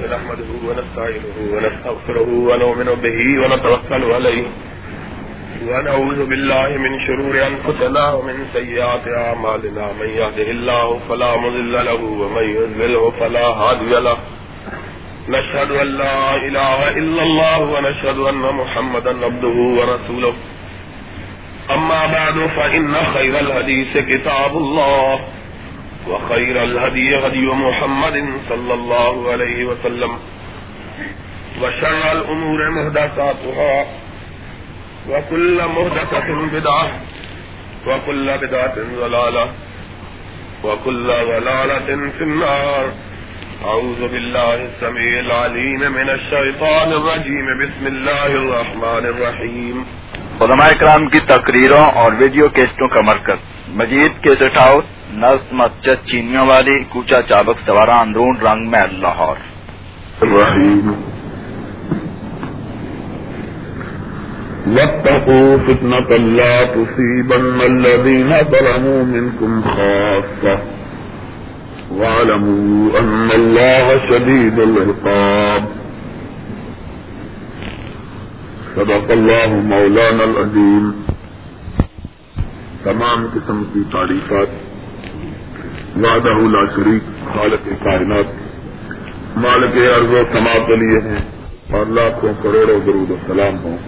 نحمده ونستعينه ونستغفره ونؤمن به ونتوكل عليه ونعوذ بالله من شرور أنفسنا ومن سيئات أعمالنا. من يهده الله فلا مضل له ومن يذله فلا هادي له. نشهد أن لا إله إلا الله ونشهد أن محمدا عبده ورسوله. أما بعد، فإن خير الحديث كتاب الله. وخير الهدي هدي محمد صلى الله عليه وسلم وشر الأمور مهدساتها وكل مهدسة بدعة وكل بدعة ضلالة وكل ضلالة في النار. أعوذ بالله السميع العليم من الشيطان الرجيم. بسم الله الرحمن الرحيم. علماء اکرام کی تقریروں اور ویڈیو کیسٹوں کا مرکز مجید کے سٹ ہاؤس نس مسجد چینیوں والی کوچا چابک سوارا اندرون رنگ میں لاہور۔ الرحيم واتقوا فتنة لا تصيبن الذين ظلموا منكم خاصة۔ واعلموا أن الله شديد العقاب۔ صدق الله مولانا العظيم۔ تمام قسم کی تعریفات۔ وعدہ لا شریک، خالق کائنات، مالک ارض و سما لیے ہیں اور لاکھوں کروڑوں درود و سلام ہوں۔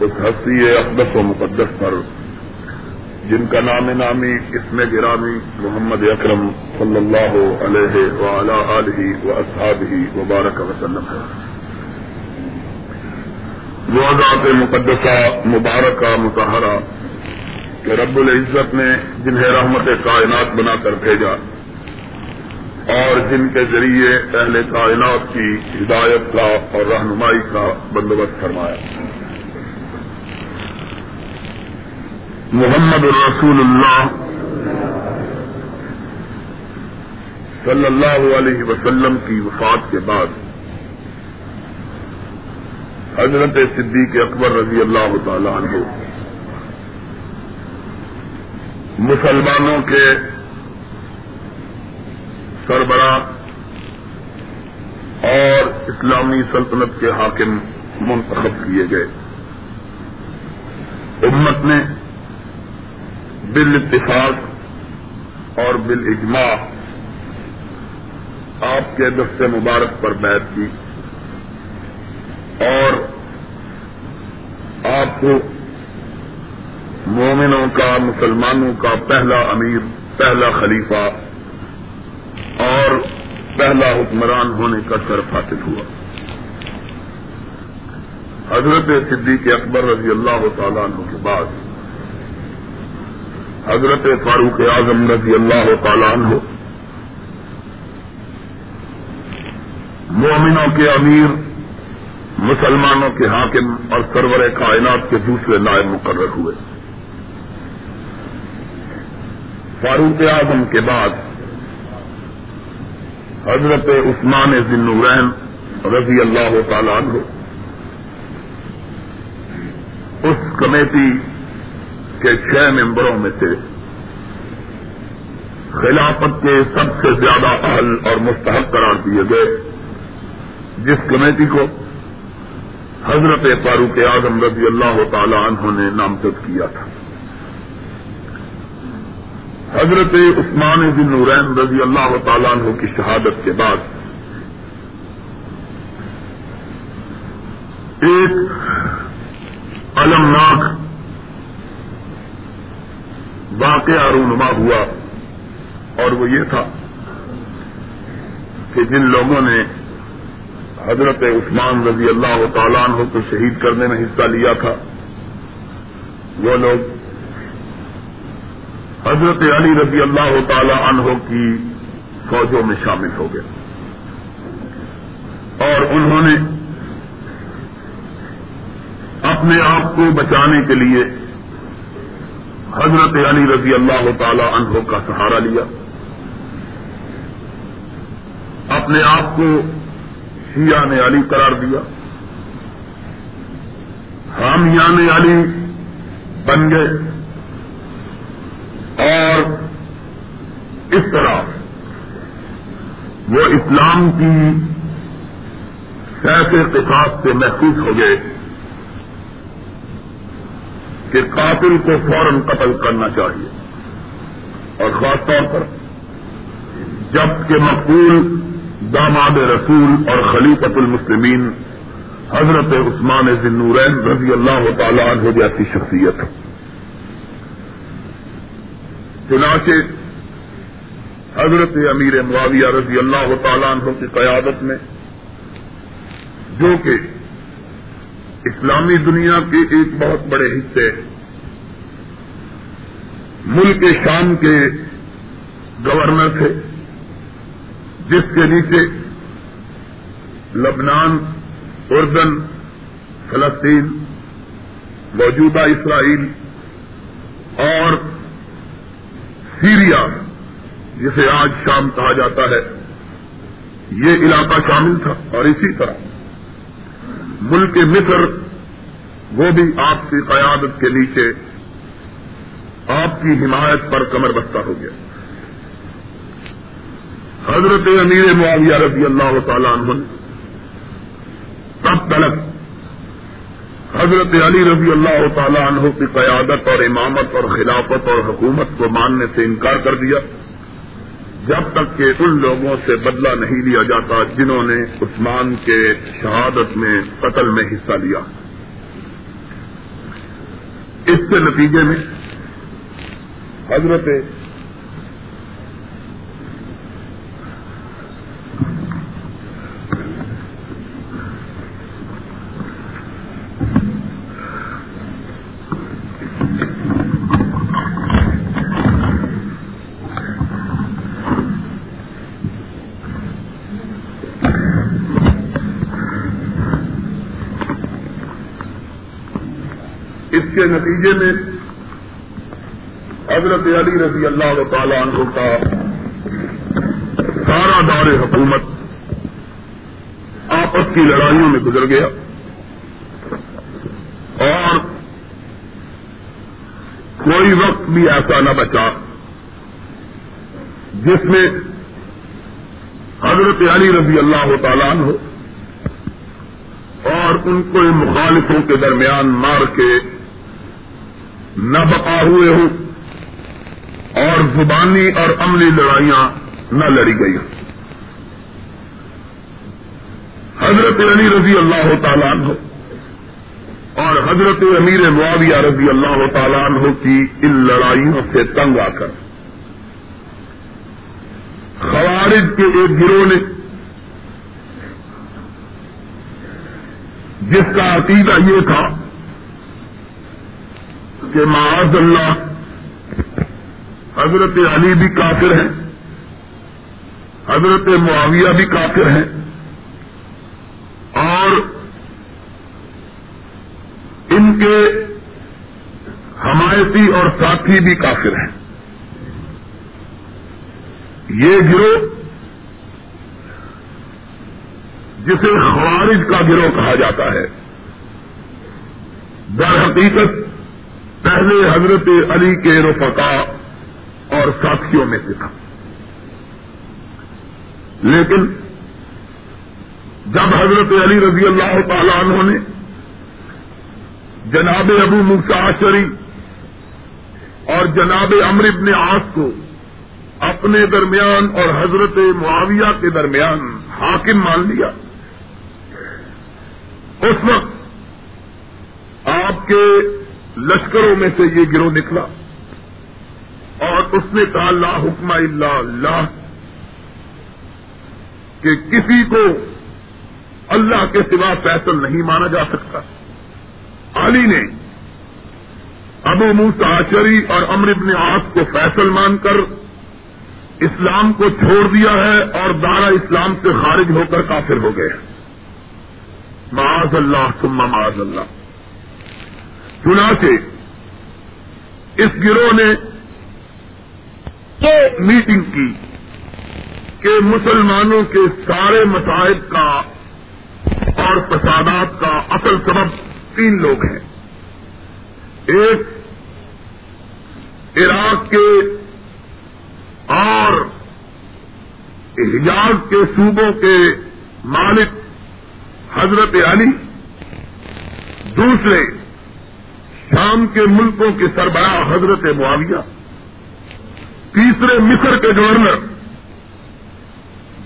اس ہستی اقدس و مقدس پر، جن کا نام نامی اس میں گرامی محمد اکرم صلی اللہ علیہ وعلا علیہ و اصحاب ہی وبارک وسلم ہے۔ وہ ذات مقدسہ، مبارکہ متحرہ کہ رب العزت نے جنہیں رحمت کائنات بنا کر بھیجا اور جن کے ذریعے اہل کائنات کی ہدایت کا اور رہنمائی کا بندوبست فرمایا۔ محمد الرسول اللہ صلی اللہ علیہ وسلم کی وفات کے بعد حضرت صدیق اکبر رضی اللہ تعالی عنہ مسلمانوں کے سربراہ اور اسلامی سلطنت کے حاکم منتخب کیے گئے۔ امت نے بال اتفاق اور بال اجماع آپ کے دست مبارک پر بیت کی اور آپ کو مومنوں کا، مسلمانوں کا پہلا امیر، پہلا خلیفہ اور پہلا حکمران ہونے کا شرف حاصل ہوا۔ حضرت صدیق اکبر رضی اللہ تعالیٰ عنہ کے بعد، حضرت فاروق اعظم رضی اللہ تعالیٰ عنہ، مومنوں کے امیر، مسلمانوں کے حاکم اور سرور کائنات کے دوسرے نائب مقرر ہوئے۔ فاروق اعظم کے بعد حضرت عثمان ذنورین رضی اللہ تعالی عنہ اس کمیٹی کے چھ ممبروں میں سے خلافت کے سب سے زیادہ اہل اور مستحق قرار دیے گئے۔ جس کمیٹی کو حضرت فاروق اعظم رضی اللہ تعالی عنہ نے نامزد کیا تھا۔ حضرت عثمان بن نورین رضی اللہ تعالیٰ عنہ کی شہادت کے بعد ایک المناک واقعہ رونما ہوا اور وہ یہ تھا کہ جن لوگوں نے حضرت عثمان رضی اللہ تعالیٰ عنہ کو شہید کرنے میں حصہ لیا تھا، وہ لوگ حضرت علی رضی اللہ تعالی عنہ کی فوجوں میں شامل ہو گئے۔ اور انہوں نے اپنے آپ کو بچانے کے لیے حضرت علی رضی اللہ تعالی عنہ کا سہارا لیا۔ اپنے آپ کو شیعہ نے علی قرار دیا۔ حامیان یعنی علی بن گئے۔ اور اس طرح وہ اسلام کی ایسے قصاص سے محفوظ ہو گئے کہ قاتل کو فوراً قتل کرنا چاہیے۔ اور خاص طور پر جبکہ مقبول داماد رسول اور خلیفت المسلمین حضرت عثمان ذنورین رضی اللہ تعالیٰ عنہ جیسی شخصیت ہے۔ چنانچہ حضرت امیر معاویہ رضی اللہ تعالیٰ عنہ کی قیادت میں جو کہ اسلامی دنیا کے ایک بہت بڑے حصے ملک شام کے گورنر تھے، جس کے نیچے لبنان، اردن، فلسطین، موجودہ اسرائیل اور سیریا، جسے آج شام کہا جاتا ہے، یہ علاقہ شامل تھا اور اسی طرح۔ ملک مصر، وہ بھی آپ کی قیادت کے نیچے، آپ کی حمایت پر کمر بستہ ہو گیا۔ حضرت امیر معاویہ رضی اللہ تعالیٰ عنہ تب تلک حضرت علی رضی اللہ تعالیٰ عنہ کی قیادت اور امامت اور خلافت اور حکومت کو ماننے سے انکار کر دیا۔ جب تک کہ ان لوگوں سے بدلہ نہیں لیا جاتا جنہوں نے عثمان کے شہادت میں قتل میں حصہ لیا۔ اس کے نتیجے میں حضرت کے نتیجے میں حضرت علی رضی اللہ تعالی عنہ کا سارا دور حکومت آپس کی لڑائیوں میں گزر گیا اور کوئی وقت بھی ایسا نہ بچا جس میں حضرت علی رضی اللہ تعالیٰ عنہ اور ان کو مخالفوں کے درمیان مار کے نہ بقا ہوئے ہوں اور زبانی اور عملی لڑائیاں نہ لڑی گئی حضرت علی رضی اللہ تعالیٰ عنہ اور حضرت امیر معاویہ رضی اللہ تعالیٰ عنہ کی ان لڑائیوں سے تنگ آ کر۔ خوارج کے ایک گروہ نے جس کا عقیدہ یہ تھا کہ معاذ اللہ حضرت علی بھی کافر ہیں، حضرت معاویہ بھی کافر ہیں، اور ان کے حمایتی اور ساتھی بھی کافر ہیں۔ یہ گروہ جسے خوارج کا گروہ کہا جاتا ہے، در حقیقت پہلے حضرت علی کے رفقا اور ساتھیوں میں سے تھا۔ لیکن جب حضرت علی رضی اللہ تعالیٰ عنہ نے جناب ابو مساشری اور جناب امر ابن آس کو اپنے درمیان اور حضرت معاویہ کے درمیان حاکم مان لیا، اس وقت آپ کے لشکروں میں سے یہ گروہ نکلا اور اس نے کہا، لا حکم اللہ اللہ، کہ کسی کو اللہ کے سوا فیصل نہیں مانا جا سکتا۔ علی نے ابو موساشری اور امر ابن آس کو فیصل مان کر اسلام کو چھوڑ دیا ہے اور دارا اسلام سے خارج ہو کر کافر ہو گئے۔ معاذ اللہ سما معاذ اللہ۔ چنانچہ اس گروہ نے یہ میٹنگ کی کہ مسلمانوں کے سارے مسائل کا اور فسادات کا اصل سبب تین لوگ ہیں۔ ایک، عراق کے اور حجاز کے صوبوں کے مالک حضرت علی۔ دوسرے شام کے ملکوں کے سربراہ حضرت معاویہ، تیسرے مصر کے گورنر،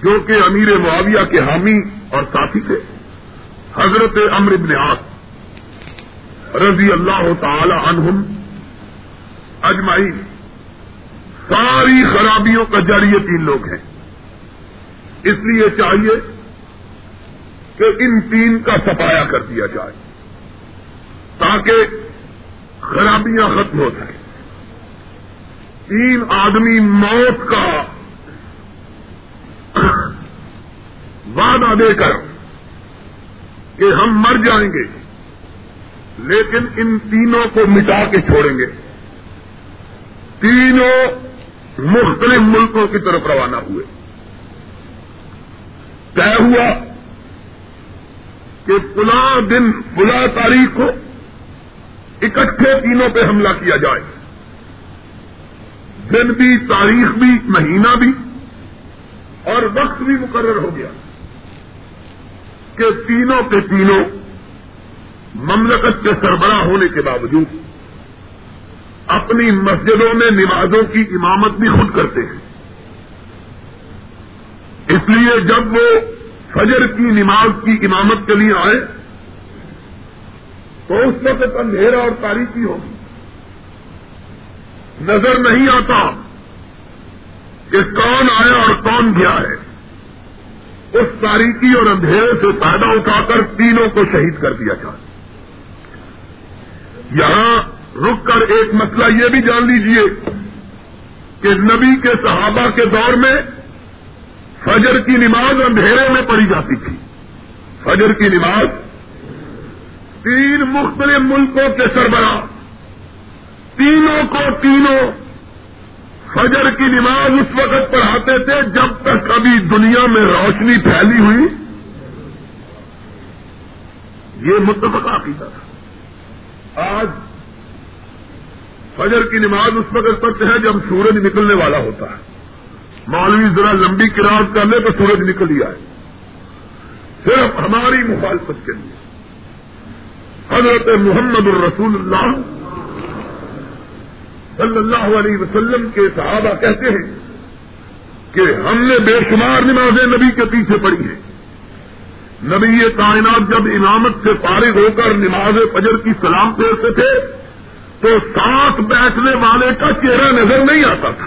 جو کہ امیر معاویہ کے حامی اور ساتھی تھے، حضرت امر ابن آس رضی اللہ تعالی عنہم اجمائی ساری خرابیوں کا جڑ یہ تین لوگ ہیں۔ اس لیے چاہیے کہ ان تین کا سفایا کر دیا جائے، تاکہ خرابیاں ختم ہو سکیں تین آدمی موت کا وعدہ دے کر کہ ہم مر جائیں گے، لیکن ان تینوں کو مٹا کے چھوڑیں گے۔ تینوں مختلف ملکوں کی طرف روانہ ہوئے۔ طے ہوا کہ پلا دن پلا تاریخ کو اکٹھے تینوں پہ حملہ کیا جائے۔ دن بھی، تاریخ بھی، مہینہ بھی۔ اور وقت بھی مقرر ہو گیا کہ تینوں کے تینوں مملکت کے سربراہ ہونے کے باوجود اپنی مسجدوں میں نمازوں کی امامت بھی خود کرتے ہیں۔ اس لیے جب وہ فجر کی نماز کی امامت کے لیے آئے تو اس وقت اندھیرا اور تاریخی ہوگی۔ نظر نہیں آتا کہ کون آیا اور کون گیا ہے۔ اس تاریخی اور اندھیرے سے فائدہ اٹھا کر تینوں کو شہید کر دیا جائے۔ یہاں رک کر ایک مسئلہ یہ بھی جان لیجیے کہ نبی کے صحابہ کے دور میں فجر کی نماز اندھیرے میں پڑھی جاتی تھی۔ فجر کی نماز تین مختلف ملکوں کے سربراہ، تینوں کو تینوں فجر کی نماز اس وقت پڑھاتے تھے جب تک کبھی دنیا میں روشنی پھیلی ہوئی۔ یہ متفق عقیدہ تھا۔ آج فجر کی نماز اس وقت پڑھتے ہیں جب سورج نکلنے والا ہوتا ہے۔ مولوی ذرا لمبی کراط کر لے تو سورج نکل ہی آئے۔ صرف ہماری مخالفت کے لیے۔ حضرت محمد الرسول اللہ صلی اللہ علیہ وسلم کے صحابہ کہتے ہیں کہ ہم نے بے شمار نمازیں نبی کے پیچھے پڑی ہیں۔ نبی یہ کائنات جب امامت سے فارغ ہو کر نماز فجر کی سلام پھیرتے تھے، تو ساتھ بیٹھنے والے کا چہرہ نظر نہیں آتا تھا۔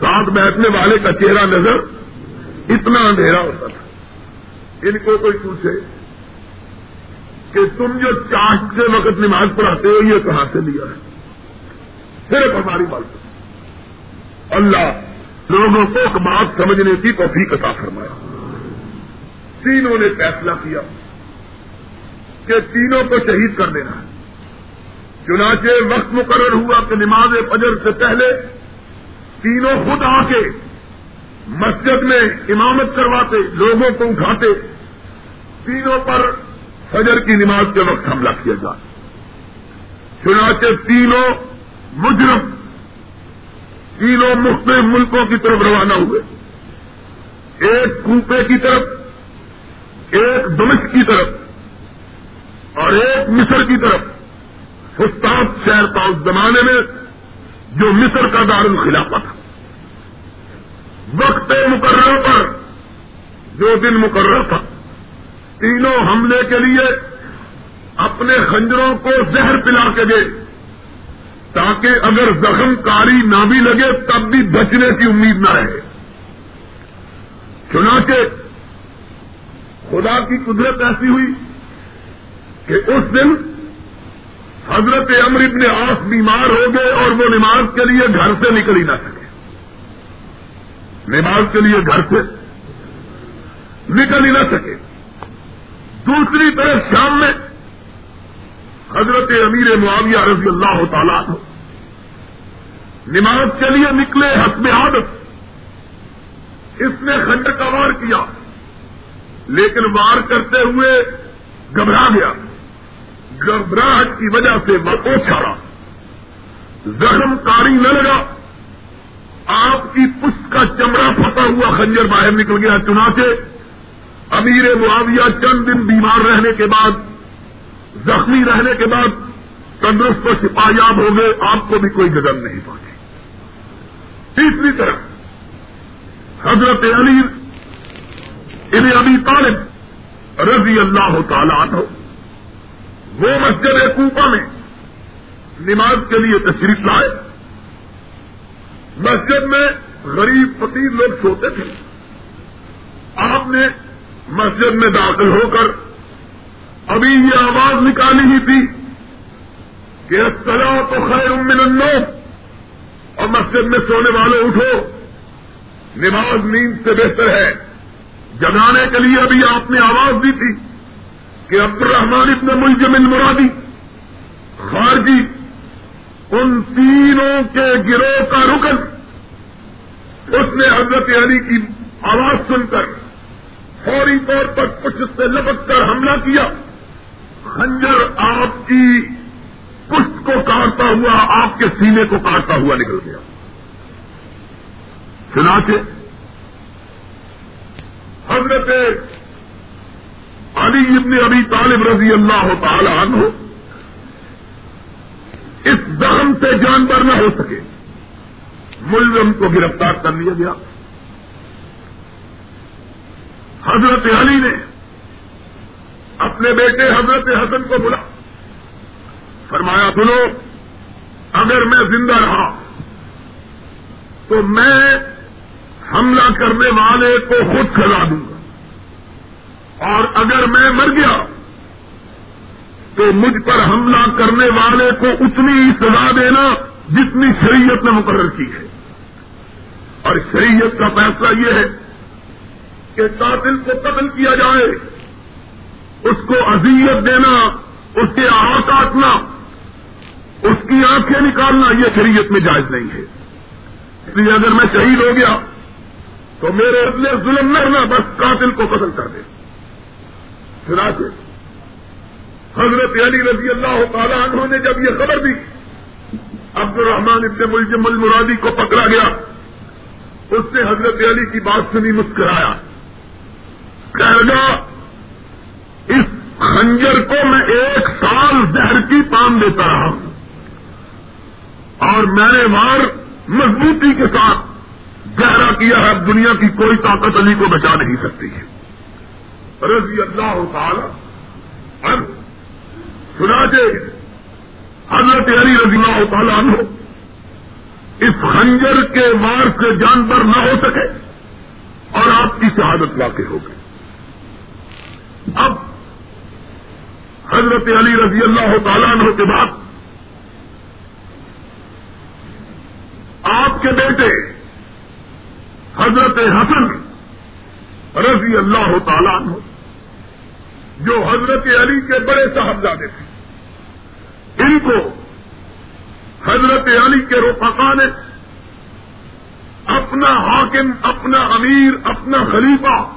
ساتھ بیٹھنے والے کا چہرہ نظر اتنا اندھیرا ہوتا تھا۔ ان کو کوئی پوچھے کہ تم جو چاٹ وقت نماز پڑھاتے ہو، یہ کہاں سے لیا ہے؟ صرف ہماری بات اللہ لوگوں کو بات سمجھنے کی توفیق عطا فرمایا۔ تینوں نے فیصلہ کیا کہ تینوں کو شہید کر دینا ہے۔ چنانچہ وقت مقرر ہوا کہ نماز فجر سے پہلے تینوں خود آ کے مسجد میں امامت کرواتے، لوگوں کو اٹھاتے۔ تینوں پر فجر کی نماز کے وقت حملہ کیا جائے۔ چنانچہ تینوں مجرم، تینوں مختلف ملکوں کی طرف روانہ ہوئے۔ ایک کوپے کی طرف، ایک دمش کی طرف اور ایک مصر کی طرف۔ فستاب شہر تھا اس زمانے میں جو مصر کا دار الخلافہ تھا۔ وقت مقرر پر، جو دن مقرر تھا تینوں حملے کے لیے اپنے خنجروں کو زہر پلا کے دے، تاکہ اگر زخم کاری نہ بھی لگے تب بھی بچنے کی امید نہ رہے۔ چنانچہ خدا کی قدرت ایسی ہوئی کہ اس دن حضرت امر ابن آس بیمار ہو گئے اور وہ نماز کے لیے گھر سے نکل ہی نہ سکے۔ نماز کے لیے گھر سے نکل ہی نہ سکے۔ دوسری طرف شام میں حضرت امیر معاویہ رضی اللہ تعالیٰ نماز کے لیے نکلے، حسب عادت۔ اس نے خنڈ کا وار کیا، لیکن وار کرتے ہوئے گھبرا گیا۔ گھبراہٹ کی وجہ سے وہ چھاڑا۔ زخم کاری نہ لگا۔ آپ کی پشت کا چمڑا پھٹا ہوا خنجر باہر نکل گیا۔ چنانچہ امیر معاویہ چند دن بیمار رہنے کے بعد، زخمی رہنے کے بعد تندرست و سپاہیاب ہو گئے، آپ کو بھی کوئی جگہ نہیں پہنچی تیسری طرف، حضرت علی ابن ابھی طالب رضی اللہ تعالیٰ عنہ، وہ مسجد کوپا میں نماز کے لیے تشریف لائے۔ مسجد میں غریب فقیر لوگ سوتے تھے۔ آپ نے مسجد میں داخل ہو کر ابھی یہ آواز نکالی ہی تھی کہ اصطلاح تو خیر من النوم، اور مسجد میں سونے والے اٹھو، نماز نیند سے بہتر ہے۔ جگانے کے لیے ابھی آپ نے آواز دی تھی کہ عبد الرحمان ابن ملزم المرادی، خارجی، ان تینوں کے گروہ کا رکن، اس نے حضرت علی کی آواز سن کر فوری طور پر کچھ سے لپک کر حملہ کیا۔ خنجر آپ کی پشت کو کاٹتا ہوا، آپ کے سینے کو کاٹتا ہوا نکل گیا۔ چنانچہ حضرت علی ابن ابھی طالب رضی اللہ تعالی عنہ اس زخم سے جانور نہ ہو سکے۔ ملزم کو گرفتار کر لیا گیا۔ حضرت علی نے اپنے بیٹے حضرت حسن کو بلا۔ فرمایا، سنو، اگر میں زندہ رہا تو میں حملہ کرنے والے کو خود کھلا دوں گا۔ اور اگر میں مر گیا تو مجھ پر حملہ کرنے والے کو اتنی سزا دینا جتنی شریعت نے مقرر کی ہے۔ اور شریعت کا فیصلہ یہ ہے کہ قاتل کو قتل کیا جائے، اس کو اذیت دینا، اس کے آہار کاٹنا اس کی آنکھیں نکالنا، یہ شریعت میں جائز نہیں ہے۔ اس لیے اگر میں شہید ہو گیا، تو میرے اگلے ظلم نہ بس قاتل کو قتل کر دے۔ چنانچہ، حضرت علی رضی اللہ تعالیٰ عنہ نے جب یہ خبر دی عبد الرحمان ابن ملزم المرادی کو پکڑا گیا، اس نے حضرت علی کی بات سنی، مسکرایا۔ گا اس خنجر کو میں ایک سال زہر کی پان دیتا رہا ہوں۔ اور میں نے وار مضبوطی کے ساتھ گہرا کیا ہے دنیا کی کوئی طاقت علی کو بچا نہیں سکتی۔ ہے رضی اللہ تعالی سنا دے حضرت علی رضی اللہ تعالیٰ عنہ اس خنجر کے مار سے جانور نہ ہو سکے اور آپ کی شہادت واقع ہو گئی۔ اب حضرت علی رضی اللہ تعالیٰ عنہ کے بعد آپ کے بیٹے حضرت حسن رضی اللہ تعالیٰ عنہ، جو حضرت علی کے بڑے صاحبزادے تھے، ان کو حضرت علی کے روپکا نے اپنا حاکم، اپنا امیر، اپنا خلیفہ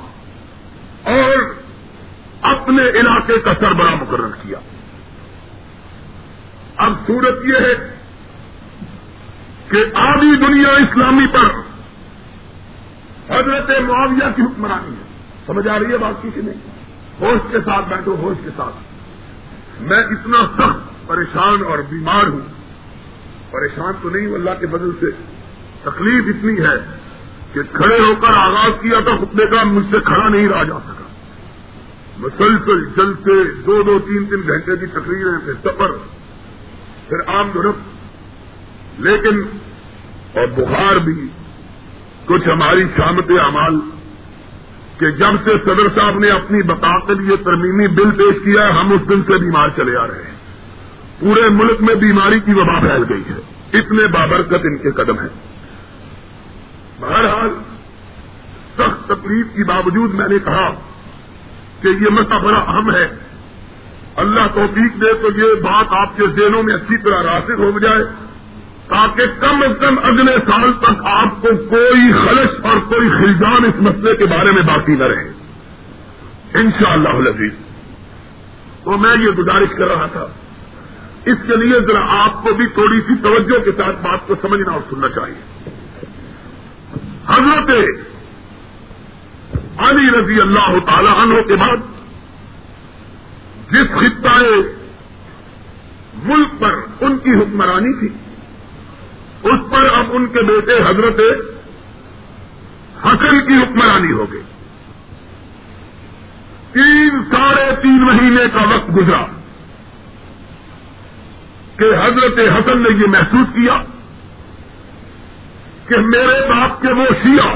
اور اپنے علاقے کا سربراہ مقرر کیا۔ اب صورت یہ ہے کہ آدھی دنیا اسلامی پر حضرت معاویہ کی حکمرانی ہے۔ سمجھ آ رہی ہے بات کی نہیں ہوش کے ساتھ بیٹھو، ہوش کے ساتھ۔ میں اتنا سخت پریشان اور بیمار ہوں۔ پریشان تو نہیں، اللہ کے بدل سے۔ تکلیف اتنی ہے کہ کھڑے ہو کر آغاز کیا تھا خطبے کا مجھ سے کھڑا نہیں رہا جا سکا۔ مسلسل چلتے دو دو تین تین گھنٹے کی تقریریں، پھر سفر، پھر عام درخت لیکن، اور بخار بھی، کچھ ہماری شامت اعمال، کہ جب سے صدر صاحب نے اپنی بتا کے لیے ترمیمی بل پیش کیا ہم اس دن سے بیمار چلے آ رہے ہیں۔ پورے ملک میں بیماری کی وبا پھیل گئی ہے۔ اتنے بابرکت ان کے قدم ہیں۔ بہرحال، سخت تکلیف کے باوجود میں نے کہا کہ یہ مسئلہ بڑا اہم ہے۔ اللہ توفیق دے تو یہ بات آپ کے ذہنوں میں اچھی طرح راسک ہو جائے۔ تاکہ کم از کم اگلے سال تک آپ کو کوئی خلش اور کوئی خلجان اس مسئلے کے بارے میں باقی نہ رہے۔ ان شاء اللہ تو میں یہ گزارش کر رہا تھا۔ اس کے لیے ذرا آپ کو بھی تھوڑی سی توجہ کے ساتھ بات کو سمجھنا اور سننا چاہیے۔ حضرت علی رضی اللہ تعالی عنہ کے بعد جس خطۂ ملک پر ان کی حکمرانی تھی، اس پر اب ان کے بیٹے حضرت حسن کی حکمرانی ہو گئی۔ تین ساڑھے تین مہینے کا وقت گزرا کہ حضرت حسن نے یہ محسوس کیا کہ میرے باپ کے وہ شیعہ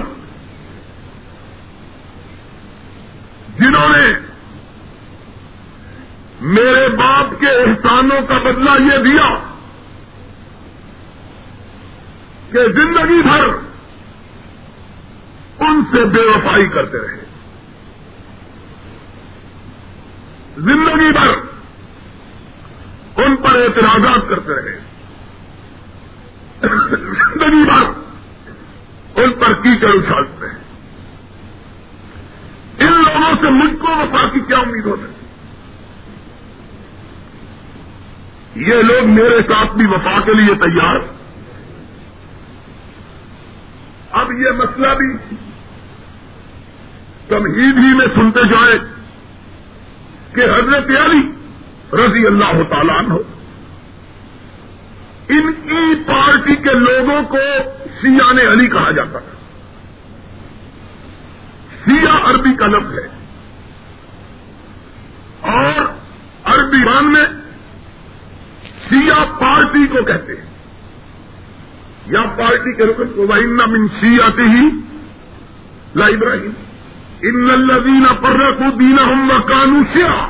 جنہوں نے میرے باپ کے احسانوں کا بدلہ یہ دیا کہ زندگی بھر ان سے بے وفائی کرتے رہے۔ زندگی بھر ان پر اعتراضات کرتے رہے۔ زندگی بھر ان پر کیچڑ اچھالتے ہیں ان لوگوں سے مجھ کو وفا کی کیا امید ہو سکتی یہ لوگ میرے ساتھ بھی وفا کے لیے تیار۔ اب یہ مسئلہ بھی تمہید ہی میں سنتے جائیں کہ حضرت علی رضی اللہ تعالیٰ ہو ان کی پارٹی کے لوگوں کو سیانے علی کہا جاتا تھا۔ سیا عربی کا لفظ ہے۔ اور عربی بان میں سیا پارٹی کو کہتے ہیں۔ یا پارٹی کے رکن کو وائنا من سیاتی ہی لا ابراہیم ان الدین پرک دینا ہم کانو سیا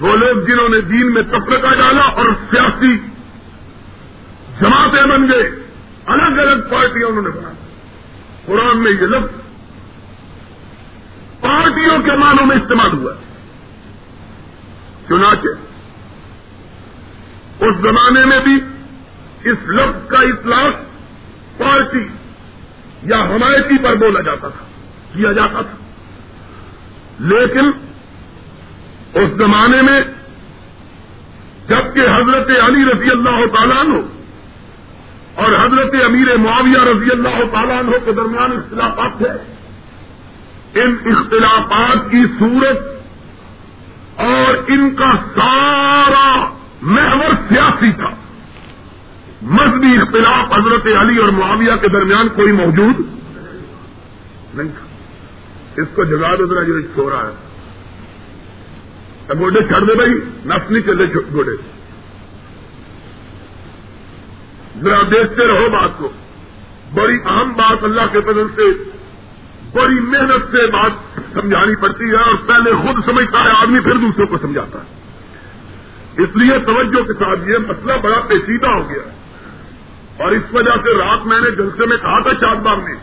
وہ لوگ جنہوں نے دین میں تفرقہ ڈالا اور سیاسی جماعتیں بن گئے۔ الگ الگ پارٹیاں انہوں نے بنا قرآن میں یہ لفظ پارٹیوں کے معنوں میں استعمال ہوا ہے۔ چنانچہ اس زمانے میں بھی اس لفظ کا اطلاق پارٹی یا حمایتی پر بولا جاتا تھا، کیا جاتا تھا۔ لیکن اس زمانے میں جبکہ حضرت علی رضی اللہ تعالیٰ عنہ اور حضرت امیر معاویہ رضی اللہ تعالیٰ عنہ کے درمیان اختلافات تھے ان اختلافات کی صورت اور ان کا سارا محور سیاسی تھا۔ مذہبی اختلاف حضرت علی اور معاویہ کے درمیان کوئی موجود نہیں تھا۔ اس کو جگا دو ذرا جو سو رہا ہے۔ گوڈے چھڑ دے بھائی نفس نہیں چلے گوڈے۔ ذرا دیکھتے رہو بات کو۔ بڑی اہم بات اللہ کے بدل سے بڑی محنت سے بات سمجھانی پڑتی ہے اور پہلے خود سمجھتا ہے، آدمی پھر دوسروں کو سمجھاتا ہے۔ اس لیے توجہ کے ساتھ یہ مسئلہ بڑا پیچیدہ ہو گیا ہے۔ اور اس وجہ سے رات میں نے جلسے میں کہا تھا چار بار میں۔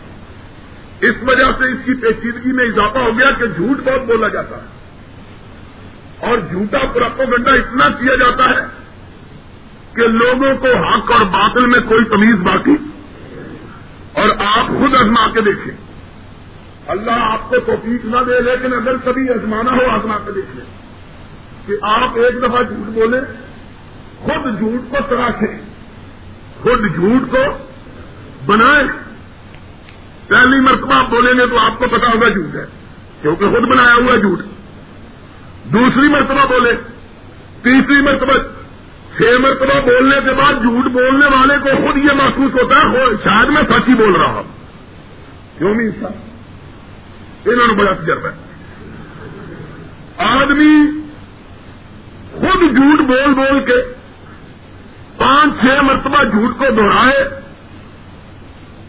اس وجہ سے اس کی پیچیدگی میں اضافہ ہو گیا کہ جھوٹ بہت بولا جاتا ہے۔ اور جھوٹا پراپو گنڈا اتنا کیا جاتا ہے کہ لوگوں کو حق اور باطل میں کوئی تمیز باقی۔ اور آپ خود ازما کے دیکھیں۔ اللہ آپ کو توفیق نہ دے، لیکن اگر کبھی ازمانا ہو آزما کے دیکھ لیں کہ آپ ایک دفعہ جھوٹ بولیں، خود جھوٹ کو تراشیں، خود جھوٹ کو بنائیں۔ پہلی مرتبہ بولیں گے تو آپ کو پتا ہوگا جھوٹ ہے، کیونکہ خود بنایا ہوا جھوٹ۔ دوسری مرتبہ بولے تیسری مرتبہ، چھ مرتبہ بولنے کے بعد جھوٹ بولنے والے کو خود یہ محسوس ہوتا ہے شاید میں سچ ہی بول رہا ہوں۔ کیوں نہیں صاحب انہوں نے بڑا تجربہ ہے۔ آدمی خود جھوٹ بول بول کے پانچ چھ مرتبہ جھوٹ کو دہرائے،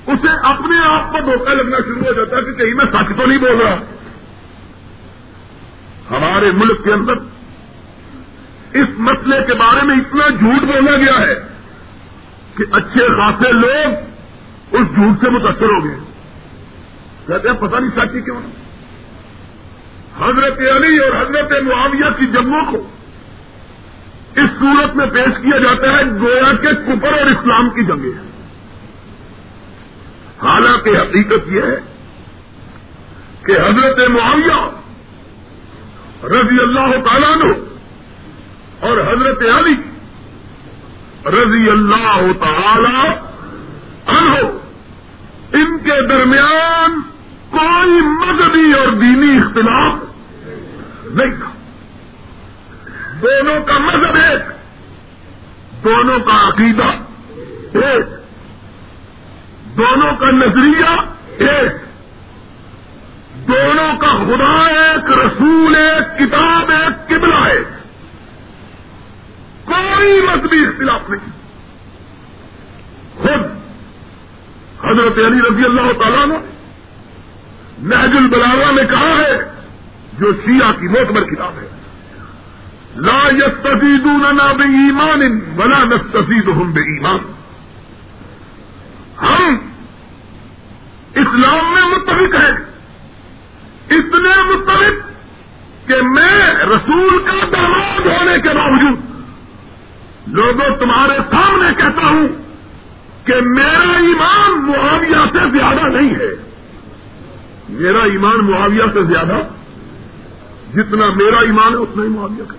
اسے اپنے آپ کو دھوکہ لگنا شروع ہو جاتا ہے کہ کہیں میں سچ تو نہیں بول رہا۔ ہمارے ملک کے اندر اس مسئلے کے بارے میں اتنا جھوٹ بولا گیا ہے کہ اچھے خاصے لوگ اس جھوٹ سے متاثر ہو گئے۔ کہتے ہیں، پتہ نہیں سچی کیوں؟ حضرت علی اور حضرت معاویہ کی جنگوں کو اس صورت میں پیش کیا جاتا ہے، گویا کے کپر اور اسلام کی جنگیں ہیں۔ حالانکہ حقیقت یہ ہے کہ حضرت معاویہ رضی اللہ تعالیٰ عنہ اور حضرت علی رضی اللہ تعالی عنہ ان کے درمیان کوئی مذہبی اور دینی اختلاف نہیں تھا۔ دونوں کا مذہب ایک، دونوں کا عقیدہ ایک، دونوں کا نظریہ ایک۔ دونوں کا خدا ایک، رسول ایک، کتاب ایک، قبلہ ایک۔ کوئی مذہبی اختلاف نہیں۔ خود حضرت علی رضی اللہ تعالیٰ نے نہج البلاغا میں کہا ہے، جو شیعہ کی موتبر کتاب ہے۔ لا یستفیدوننا بے ایمان ولا نستفیدہم بے ایمان ہم اسلام میں متفق ہیں۔ اتنے متفق کہ میں رسول کا داماد ہونے کے باوجود لوگوں تمہارے سامنے کہتا ہوں کہ میرا ایمان معاویہ سے زیادہ نہیں ہے۔ میرا ایمان معاویہ سے زیادہ جتنا میرا ایمان ہے اتنا ہی معاویہ کا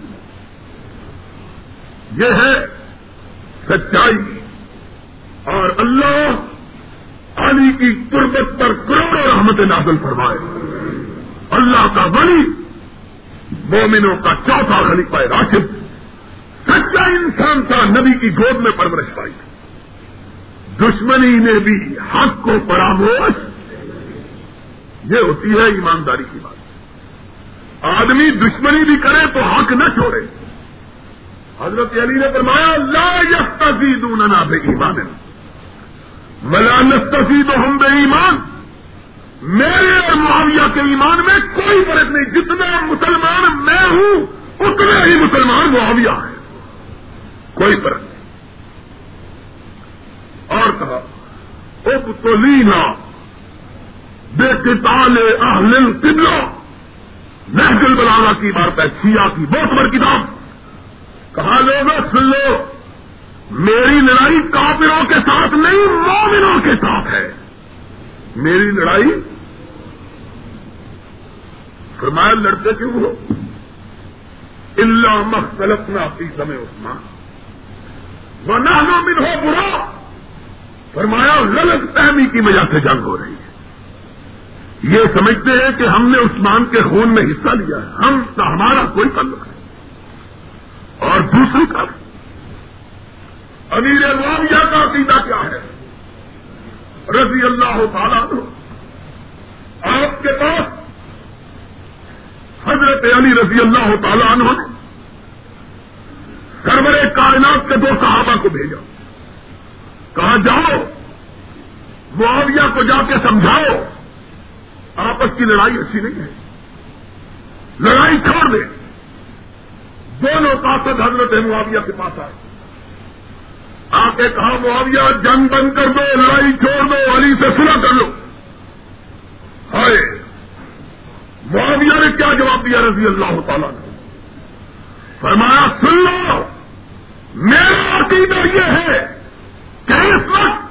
یہ ہے سچائی اور اللہ علی کی قربت پر کروڑوں رحمت نازل فرمائے۔ اللہ کا ولی، مومنوں کا چوتھا خلیفہ راشد، سچا انسان تھا نبی کی گود میں پرورش پائی۔ دشمنی نے بھی حق کو پراموش یہ ہوتی ہے ایمانداری کی بات۔ آدمی دشمنی بھی کرے تو حق نہ چھوڑے۔ حضرت علی نے فرمایا، لا یستفیدوننا بے ایمان ملا نستفید ہم بے ایمان میرے اور معاویہ کے ایمان میں کوئی فرق نہیں۔ جتنا مسلمان میں ہوں اتنا ہی مسلمان معاویہ ہے کوئی فرق نہیں۔ اور کہا اب تو لینا بے کتال اہل قبلہ محفل بلانا کی بات ہے سیا کی بہت بڑی کتاب۔ کہا لوگ سن لو، میری لڑائی کافروں کے ساتھ نہیں، مومنوں کے ساتھ ہے۔ میری لڑائی۔ فرمایا، لڑتے کیوں ہو؟ اللہ مختلف نہ آتی سمے عثمان۔ وہ نہ ہو برا فرمایا غلط فہمی کی وجہ سے جنگ ہو رہی ہے۔ یہ سمجھتے ہیں کہ ہم نے عثمان کے خون میں حصہ لیا ہے۔ ہم ہمارا کوئی تعلق نہیں اور دوسری طرف امیر معاویہ کا عقیدہ کیا ہے؟ رضی اللہ تعالیٰ آپ کے پاس حضرت علی رضی اللہ تعالیٰ عنہ نے سرور کائنات کے دو صحابہ کو بھیجا۔ کہا، جاؤ، معاویہ کو جا کے سمجھاؤ۔ آپس کی لڑائی اچھی نہیں ہے۔ لڑائی چھوڑ دے دونوں طاقت حضرت معاویہ کے پاس آئے۔ آ کے کہا، معاویہ، جنگ بند کر دو، لڑائی چھوڑ دو، علی سے سنا کر لو۔ ہائے۔ معاویہ نے کیا جواب دیا رضی اللہ تعالیٰ نے فرمایا، سن لو، میرا عقیدہ یہ ہے کہ اس وقت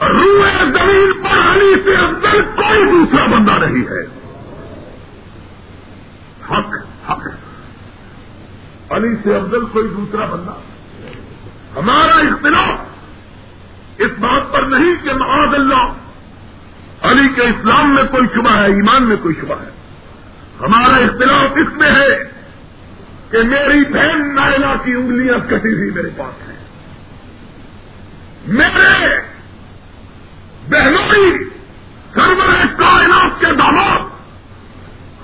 روئے زمین پر علی سے اندر کوئی دوسرا بندہ نہیں ہے۔ حق حق علی سے افضل کوئی دوسرا بندہ۔ ہمارا اختلاف اس بات پر نہیں کہ معاذ اللہ، علی کے اسلام میں کوئی شبہ ہے، ایمان میں کوئی شبہ ہے۔ ہمارا اختلاف اس میں ہے کہ میری بہن نائلا کی انگلیاں کٹی ہوئی میرے پاس ہیں۔ میرے بہنوئی، سرور کائنات کے داماد۔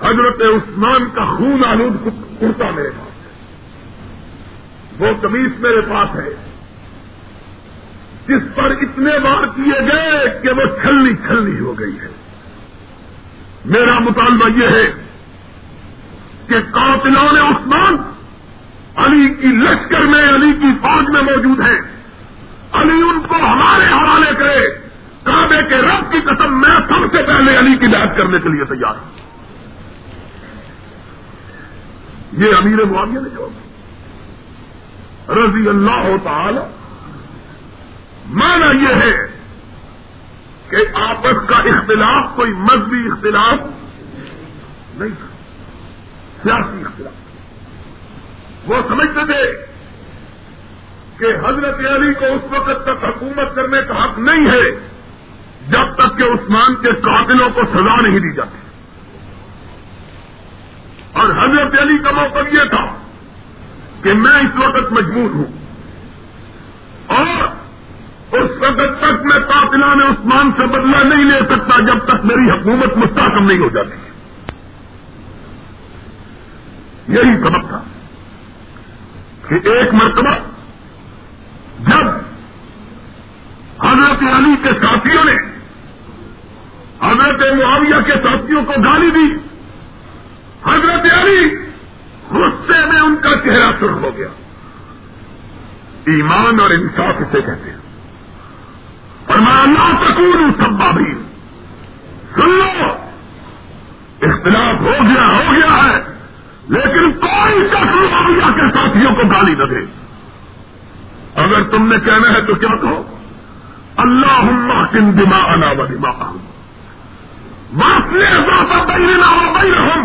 حضرت عثمان کا خون آلود کرتا میرے پاس وہ قمیص میرے پاس ہے۔ جس پر اتنے بار کیے گئے کہ وہ چھلنی چھلنی ہو گئی ہے۔ میرا مطالبہ یہ ہے کہ قاتلان عثمان علی کی لشکر میں، علی کی فوج میں موجود ہیں۔ علی ان کو ہمارے حوالے کرے۔ کعبے کے رب کی قسم میں سب سے پہلے علی کی بات کرنے کے لیے تیار ہوں۔ یہ امیر معاویہ نے جواب رضی اللہ تعالی۔ مانا یہ ہے کہ آپس کا اختلاف، کوئی مذہبی اختلاف نہیں تھا۔ سیاسی اختلاف۔ وہ سمجھتے تھے کہ حضرت علی کو اس وقت تک حکومت کرنے کا حق نہیں ہے۔ جب تک کہ عثمان کے قاتلوں کو سزا نہیں دی جاتی۔ اور حضرت علی کا موقع یہ تھا کہ میں اس وقت مجبور ہوں۔ اور اس وقت تک میں قاتلان عثمان سے بدلہ نہیں لے سکتا جب تک میری حکومت مستحکم نہیں ہو جاتی۔ یہی سبب تھا کہ ایک مرتبہ جب حضرت علی کے ساتھیوں نے، حضرت معاویہ کے ساتھیوں کو گالی دی۔ حضرت علی غصے میں ان کا چہرہ سر ہو گیا۔ ایمان اور انصاف اسے کہتے ہیں۔ اور میں اللہ سکون ہوں سب بابی سن لو، اختلاف ہو گیا ہو گیا ہے، لیکن کوئی شخص معاویہ کے ساتھیوں کو گالی نہ دے۔ اگر تم نے کہنا ہے تو کیا کہو؟ اللہ کن دما انا و دما واسلے بہنا ہو بھائی ہم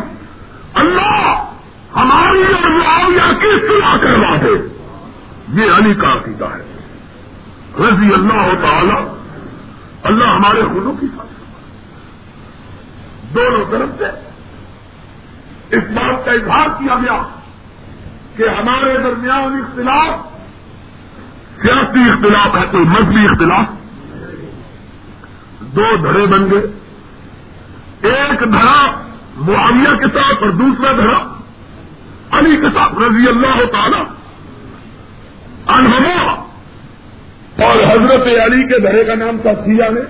اللہ ہماری اور معاویہ کی سلا کروا دے. یہ علی کا عقیدہ ہے. رضی اللہ تعالی اللہ ہمارے خودوں کی ساتھ دونوں طرف سے اس بات کا اظہار کیا گیا کہ ہمارے درمیان اختلاف، سیاسی اختلاف ہے، کوئی مذہبی اختلاف دو دھڑے بن گئے۔ ایک دھڑا معاویہ کے ساتھ اور دوسرا دھڑا علی کے ساتھ، رضی اللہ تعالی انہما اور حضرت علی کے دھڑے کا نام تھا سیا نے۔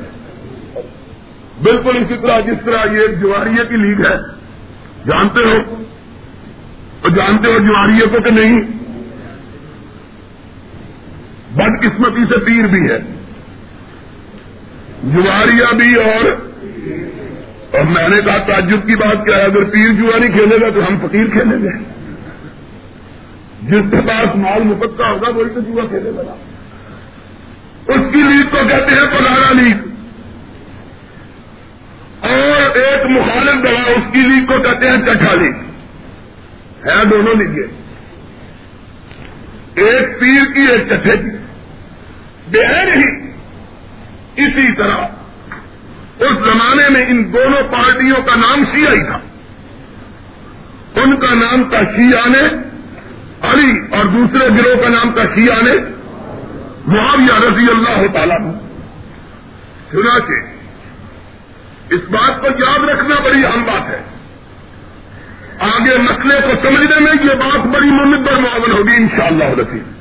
بالکل اسی طرح جس طرح یہ جواریہ کی لیگ ہے۔ جانتے ہو؟ اور جانتے ہو جواریہ کو کہ نہیں؟ بدقسمتی سے پیر بھی ہے۔ جواریہ بھی اور اور میں نے کہا تعجب کی بات کیا ہے، اگر پیر جواری کھیلے گا تو ہم فقیر کھیلیں گے جس کے پاس مال مپتا ہوگا، وہی تو جوا کھیلے گا۔ اس کی لیگ کو کہتے ہیں پلانا لیگ۔ اور ایک مخالف دوا اس کی لیگ کو کہتے ہیں چٹھا لیگ۔ ہے دونوں لیگیں۔ ایک پیر کی، ایک چٹھے کی۔ بے نہیں اسی طرح اس زمانے میں ان دونوں پارٹیوں کا نام شیعہ ہی تھا۔ ان کا نام تھا شیعہ نے، علی اور دوسرے گروہ کا نام تھا شیعہ نے، معاویہ رضی اللہ تعالیٰ سنا کے اس بات کو یاد رکھنا بڑی اہم بات ہے۔ آگے مسئلے کو سمجھنے میں یہ بات بڑی ممدر معاون ہوگی انشاءاللہ شاء اللہ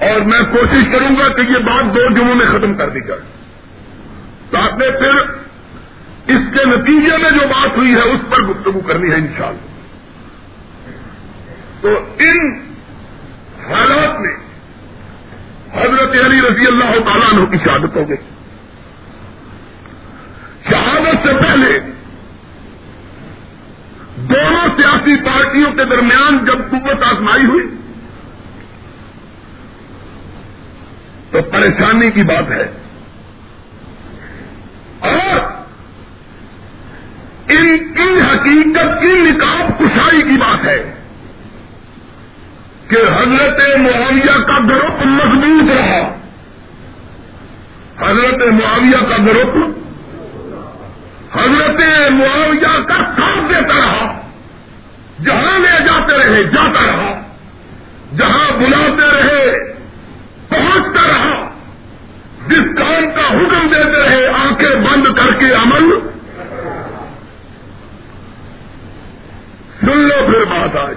اور میں کوشش کروں گا کہ یہ بات دو جمعوں میں ختم کر دی جائے۔ تاکہ پھر اس کے نتیجے میں جو بات ہوئی ہے اس پر گفتگو کرنی ہے انشاءاللہ۔ تو ان حالات میں حضرت علی رضی اللہ تعالیٰ عنہ کی شہادت ہو گئی۔ شہادت سے پہلے دونوں سیاسی پارٹیوں کے درمیان جب قوت آزمائی ہوئی تو پریشانی کی بات ہے۔ اور ان کی حقیقت کی نکاب کشائی کی بات ہے کہ حضرت معاویہ کا گروپ مضبوط رہا۔ حضرت معاویہ کا گروپ حضرت معاویہ کا ساتھ دیتا رہا۔ جہاں لے جاتے رہے، جاتا رہا۔ جہاں بلاتے رہے پہنچتا رہا۔ جس کام کا حکم دیتے رہے، آنکھیں بند کر کے عمل۔ سن لو پھر بات آج۔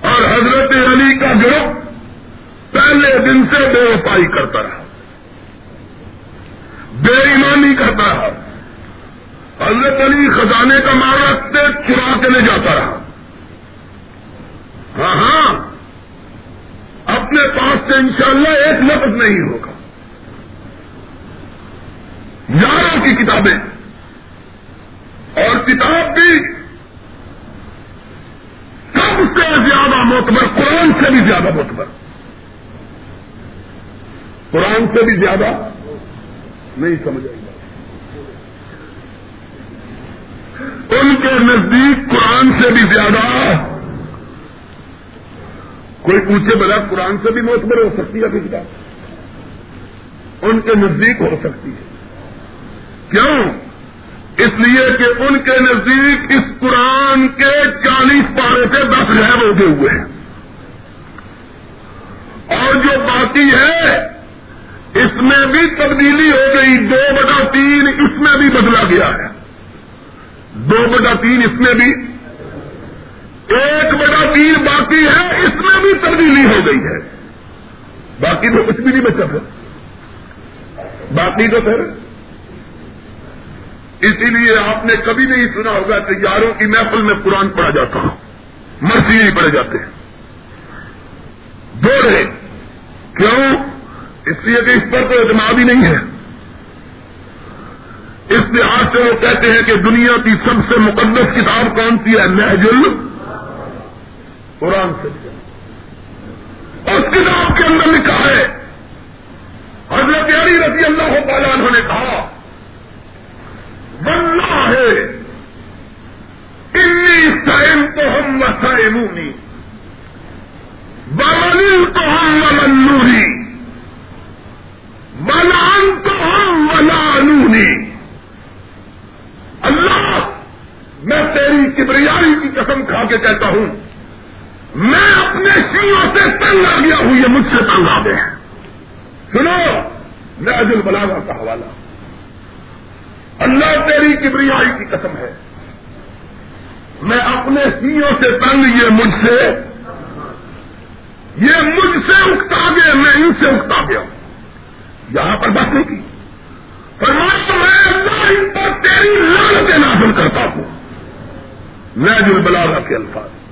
اور حضرت علی کا گروپ پہلے دن سے بے وفائی کرتا رہا۔ بے ایمانی کرتا رہا۔ حضرت علی خزانے کا مارا سے چرا کے لے جاتا رہا۔ ہاں ہاں۔ اپنے پاس سے انشاءاللہ ایک لفظ نہیں ہوگا۔ یاروں کی کتابیں۔ اور کتاب بھی سب سے زیادہ موتبر قرآن سے بھی زیادہ موتبر قرآن سے بھی زیادہ نہیں سمجھ آئی ان کے نزدیک قرآن سے بھی زیادہ کوئی پوچھے بلا قرآن سے بھی معتبر ہو سکتی ہے کتاب؟ ان کے نزدیک ہو سکتی ہے۔ کیوں؟ اس لیے کہ ان کے نزدیک اس قرآن کے چالیس پارے سے دس غائب ہوتے ہوئے ہیں۔ اور جو باقی ہے، اس میں بھی تبدیلی ہو گئی۔ دو بٹا تین اس میں بھی بدلا گیا ہے۔ دو بٹا تین اس میں بھی ایک بٹا تین باقی ہے، اس میں بھی تبدیلی ہو گئی ہے۔ باقی تو کچھ بھی نہیں بچا پھر۔ باقی تو پھر۔ اسی لیے آپ نے کبھی نہیں سنا ہوگا کہ یاروں کی محفل میں قرآن پڑھا جاتا ہوں مرضی نہیں پڑھے جاتے۔ ہیں دو رہے۔ کیوں؟ اس لیے کہ اس پر تو اعتماد ہی نہیں ہے۔ اس لحاظ سے وہ کہتے ہیں کہ دنیا کی سب سے مقدس کتاب کون سی ہے؟ محجل قرآن سے اس کتاب کے اندر لکھا ہے۔ حضرت علی رضی اللہ تعالیٰ انہوں نے کہا بننا ہے، انی سائن تو ہم وسائمونی بمن تو ہم ملوری ملان تو ہم ملانونی اللہ، میں تیری کبریائی کی قسم کھا کے کہتا ہوں میں اپنے سیوں سے تنگ آ گیا ہوں، یہ مجھ سے تنگ آ گئے سنو، میں اجل کا حوالہ۔ اللہ تیری کبریائی کی قسم ہے۔ میں اپنے سیوں سے تنگ، یہ مجھ سے۔ یہ مجھ سے اکتا گئے، میں ان سے اکتا گیا۔ یہاں پر بات نہیں کی۔ تو میں اللہ ان پر تیری لالتیں نازل کرتا ہوں۔ میں جو کے الفاظ۔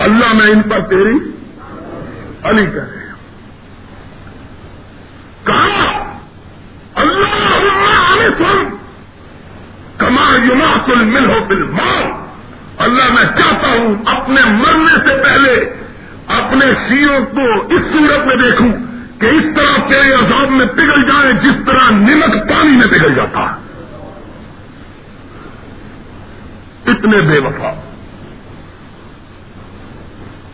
اللہ میں ان پر تیری علی کر رہے کہا اللہ کما یما کل مل ہو بل اللہ میں چاہتا ہوں اپنے مرنے سے پہلے اپنے سیوں کو اس صورت میں دیکھوں کہ اس طرح تیرے عذاب میں پگھل جائیں جس طرح نمک پانی میں پگھل جاتا۔ ہے اتنے بے وفا۔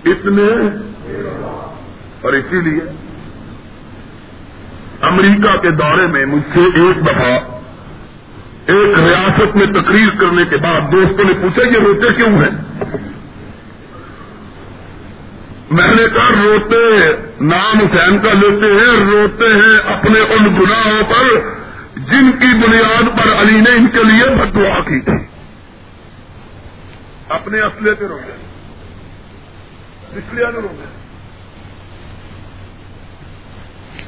اتنے اور اسی لیے امریکہ کے دورے میں مجھ سے ایک دفعہ ایک ریاست میں تقریر کرنے کے بعد دوستوں نے پوچھا، یہ روتے کیوں ہیں؟ میں نے کہا، روتے نام حسین کا لیتے ہیں، روتے ہیں اپنے ان گناہوں پر جن کی بنیاد پر علی نے ان کے لیے بد دعا کی تھی۔ اپنے اصلے پہ روتے اس لیے نہ روتے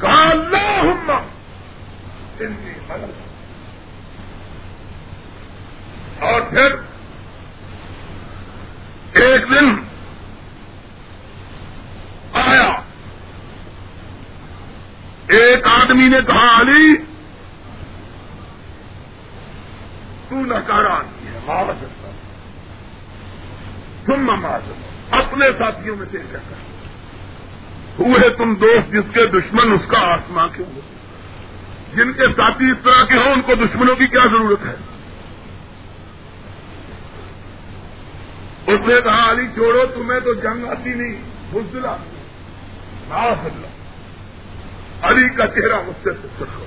کہا اللہ ان کی مدد اور پھر ایک دن آیا۔ ایک آدمی نے کہا، علی، تو نکارا آدمی ہے معاوض تم مماز اپنے ساتھیوں میں سے کہتا ہوئے تم دوست جس کے دشمن اس کا آسماں کیوں ہو؟ جن کے ساتھی اس طرح کے ہوں، ان کو دشمنوں کی کیا ضرورت ہے؟ اس نے کہا، علی، چھوڑو، تمہیں تو جنگ آتی نہیں۔ بزدلا علی کا چہرہ مجھ سے ہو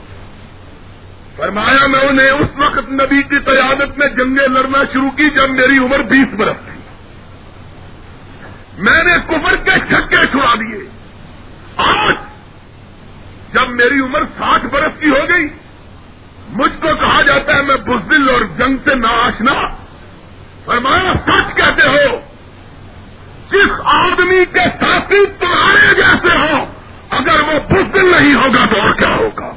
فرمایا، میں انہیں اس وقت نبی کی قیادت میں جنگیں لڑنا شروع کی جب میری عمر بیس برس تھی۔ میں نے کفر کے چھکے چھڑا دیے۔ آج جب میری عمر ساٹھ برس کی ہو گئی، مجھ کو کہا جاتا ہے میں بزدل اور جنگ سے نہ۔ آشنا فرمایا، سچ کہتے ہو، جس آدمی کے ساتھی تمہارے جیسے ہو اگر وہ بزدل نہیں ہوگا تو اور کیا ہوگا؟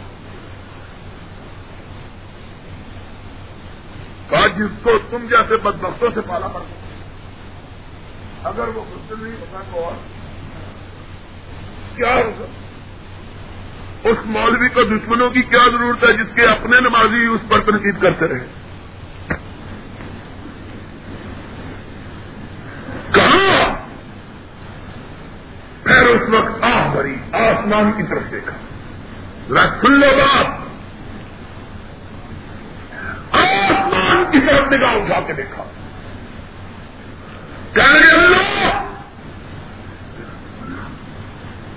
کہا، جس کو تم جیسے بدبختوں سے پالا پڑتا۔ اگر وہ بزدل نہیں ہوگا تو اور کیا ہوگا اس مولوی کو دشمنوں کی کیا ضرورت ہے جس کے اپنے نمازی اس پر تنقید کرتے رہے؟ کہاں؟ پھر اس وقت آ بھری آسمان کی طرف دیکھا۔ لو بات۔ آسمان کی طرف نگاہ اٹھا کے دیکھا۔ کہنے اللہ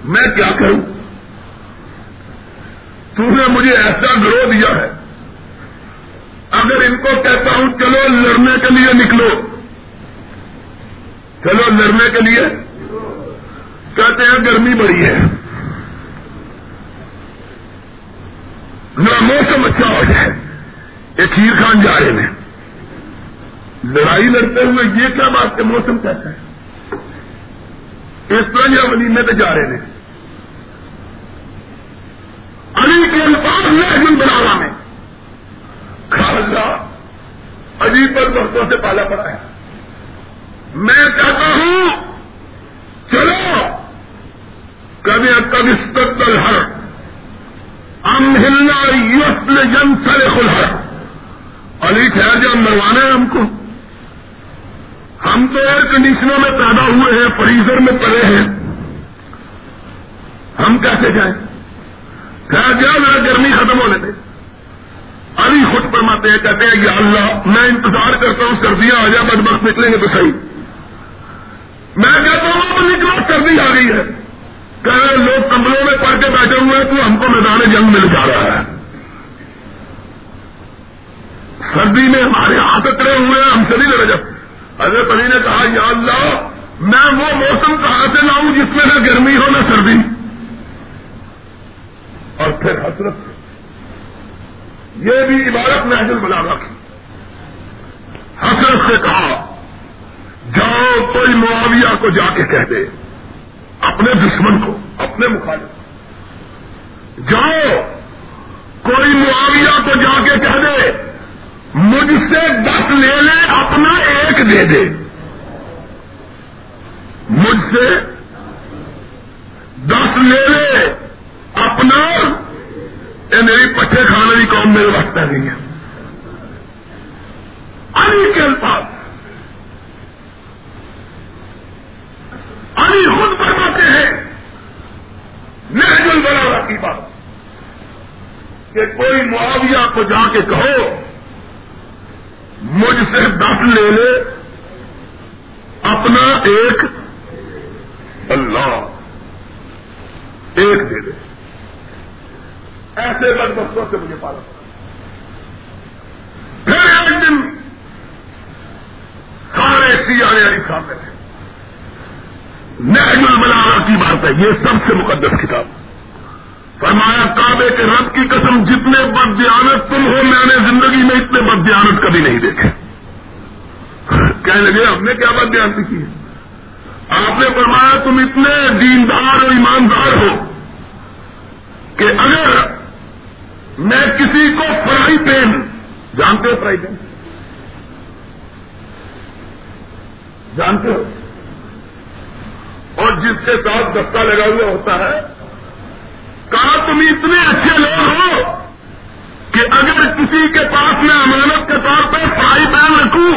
میں کیا کروں؟ تو نے مجھے ایسا گرو دیا ہے۔ اگر ان کو کہتا ہوں، چلو لڑنے کے لیے نکلو۔ چلو لڑنے کے لیے۔ کہتے ہیں گرمی بڑی ہے۔ موسم اچھا ہو جائے۔ ایک کھیر خان جا رہے ہیں۔ لڑائی لڑتے ہوئے یہ کیا بات کے موسم کہتا ہے؟ اس طرح یا ولیمے پہ جا رہے ہیں۔ علی کے الفاظ میں بناوا میں۔ خالدہ عجیب پر برسوں سے پالا پڑا ہے۔ میں کہتا ہوں، چلو۔ کبھی کبھی استقبل ہر۔ ام ہلنا یسل جن سر خلہر۔ علی ٹھہر جب مروانا ہے ہم کو۔ ہم تو ایئر کنڈیشنوں میں پیدا ہوئے ہیں، فریزر میں پڑے ہیں۔ ہم کیسے جائیں؟ کہا گیا میرا گرمی ختم ہونے دے۔ ابھی خود فرماتے ہیں، کہتے ہیں، یا اللہ، میں انتظار کرتا ہوں، سردیاں آ جائیں، بد بخت نکلیں گے تو صحیح۔ میں کہتا ہوں، اب نکلو، سردی آ گئی ہے۔ کہ لوگ کمروں میں پڑھ کے بیٹھے ہوئے ہیں، تو ہم کو میدان جنگ میں جا رہا ہے۔ سردی میں ہمارے ہاتھ اترے ہوئے ہیں، ہم سے نہیں لڑے جب حضرت علی نے کہا، یا اللہ، میں وہ موسم کہاں سے لاؤں جس میں نہ گرمی ہو نہ سردی؟ اور پھر حسرت یہ بھی عبارت محض بنا کی۔ حسرت سے کہا، جاؤ کوئی معاویہ کو جا کے کہہ دے، اپنے دشمن کو، اپنے مخالف۔ جاؤ، کوئی معاویہ کو جا کے کہہ دے مجھ سے دس لے لے، اپنا ایک دے دے۔ مجھ سے دس لے لے، اپنا، یہ میری پٹھے کھانے کی قوم میرے وقت نہیں ہے۔ علی کے الفاظ۔ علی خود فرماتے ہیں محجل بنا کی بات۔ کہ کوئی معاویہ کو جا کے کہو مجھ سے دس لے لے اپنا ایک اللہ ایک دے دے۔ ایسے بد بختوں سے مجھے پالا۔ پھر ایک دن سارے سی آنے والی سامنے تھے نہج الملاغا کی بات ہے، یہ سب سے مقدس کتاب۔ فرمایا، کعبے کے رب کی قسم، جتنے بد دیانت تم ہو، میں نے زندگی میں اتنے بد دیانت کبھی نہیں دیکھے۔ کہنے لگے، ہم نے کیا بد دیانتی کی آپ نے فرمایا، تم اتنے دیندار اور ایماندار ہو کہ اگر میں کسی کو فرائی پین جانتے ہو فرائی پین جانتے ہو؟ اور جس کے ساتھ دستہ لگا ہوا ہوتا ہے کہا، تم اتنے اچھے لوگ ہو کہ اگر کسی کے پاس میں امانت کے طور پہ فرائی پین رکھوں،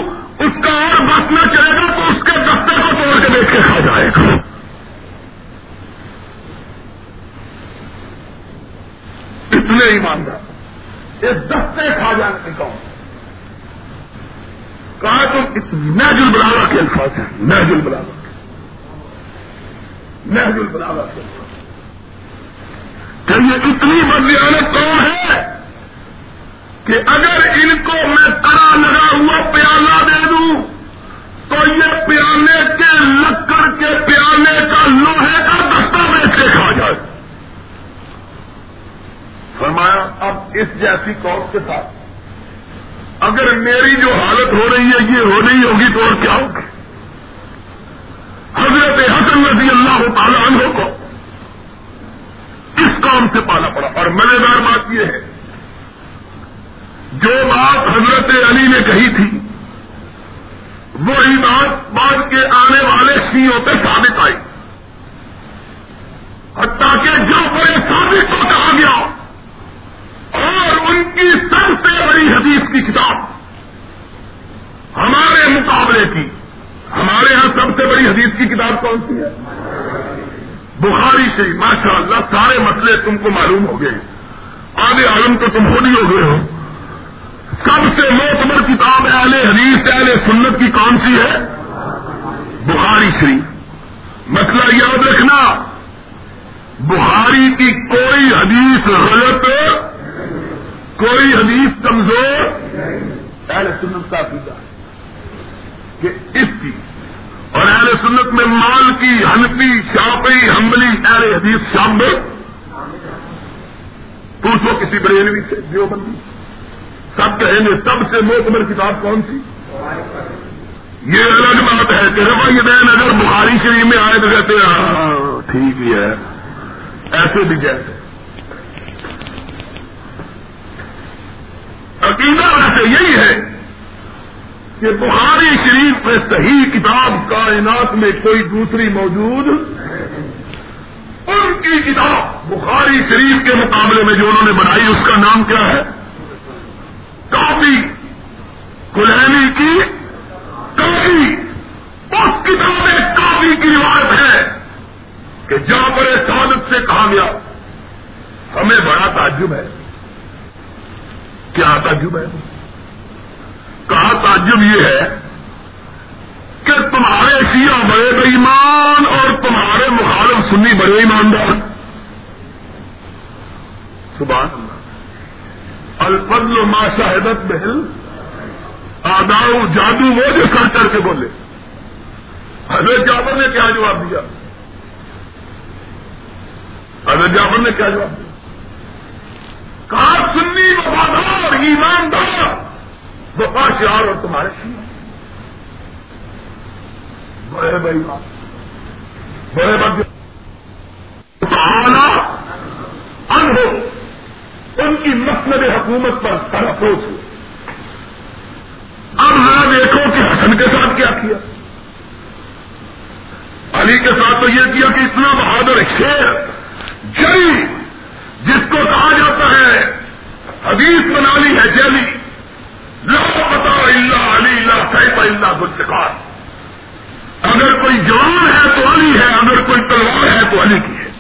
اس کا اور بس نہ چلے گا تو اس کے دستے کو توڑ کے دیکھ کے کھا جائے گا. اتنے ایماندار اس دستے کھا جانے کے کہوں کہا، تم محجل بلاوا کے الفاظ ہیں محجل بلاوا کے محجل بلاوا کے کہ یہ اتنی بدیانت کون ہے کہ اگر ان کو میں کرا لگا ہوا پیالہ دے دوں، تو یہ پیالے کے لکڑ کے پیالے کا لوہے کا دستہ بیچ کھا جائے۔ فرمایا، اب اس جیسی قوم کے ساتھ اگر میری جو حالت ہو رہی ہے یہ ہو رہی ہوگی تو اور کیا ہوگی؟ حضرت حسن رضی اللہ تعالیٰ عنہ کو کام سے پالا پڑا۔ اور مزیدار بات یہ ہے، جو بات حضرت علی نے کہی تھی، وہی بات بعد کے آنے والے سیوں پہ ثابت آئی۔ حتیٰ کہ جو بڑے ثابت کو کہا گیا، اور ان کی سب سے بڑی حدیث کی کتاب، ہمارے مقابلے کی، ہمارے ہاں سب سے بڑی حدیث کی کتاب کون سی ہے؟ بخاری سے ماشاء اللہ سارے مسئلے تم کو معلوم ہو گئے آگے عالم تو تم خود ہی ہو گئے ہو۔ سب سے موتبر کتاب اہل حدیث، اہل سنت کی کون سی ہے؟ بخاری شریف۔ مسئلہ یاد رکھنا، بخاری کی کوئی حدیث غلط، کوئی حدیث کمزور۔ اہل سنت کا عقیدہ کہ اس کی اور اہل سنت میں مال کی، ہنفی شاپی حملی اہل حدیث شامل۔ پوچھو کسی بریلوی سے، دیوبندی۔ سب کہیں گے سب سے موتمر کتاب کون سی؟ یہ الگ بات ہے کہ روایت دین اگر بخاری شریف میں آئے تو کہتے ہیں ہاں، ٹھیک ہی ہے۔ ایسے بھی جیسے عقیدہ ویسے یہی ہے کہ بخاری شریف میں صحیح کتاب کائنات میں کوئی دوسری موجود ان کی کتاب بخاری شریف کے مقابلے میں جو انہوں نے بنائی، اس کا نام کیا ہے؟ کافی کلینی کی کافی۔ اس کتاب میں کافی کی روایت ہے کہ جہاں پر سعادت سے کہا گیا، ہمیں بڑا تعجب ہے۔ کیا تعجب ہے؟ کہا تعجب یہ ہے کہ تمہارے شیعہ بڑے بے ایمان اور تمہارے مخالف سنی بڑے ایماندار سبحان اللہ۔ الفضل ما شاہدت بہل۔ آداؤ جادو وہ جو سر کر کے بولے۔ حضرت جعفر نے کیا جواب دیا؟ حضرت جعفر نے کیا جواب دیا؟ کہا سنی وفادار، ایماندار۔ وفا شعار اور تمہارے شیعہ بڑے بھائی بڑے بڑے ان ہو۔ ان کی مسلب حکومت پر سرفروز ہو۔ اب ذرا دیکھو کہ حسن کے ساتھ کیا کیا۔ علی کے ساتھ تو یہ کیا کہ اتنا بہادر شیر جری جس کو کہا جاتا ہے، حدیث بنا لی ہے جیلی۔ لا پتا اللہ علی اللہ سیف اللہ گلشکار اگر کوئی جوان ہے تو علی ہے، اگر کوئی تلوار ہے تو علی کی ہے۔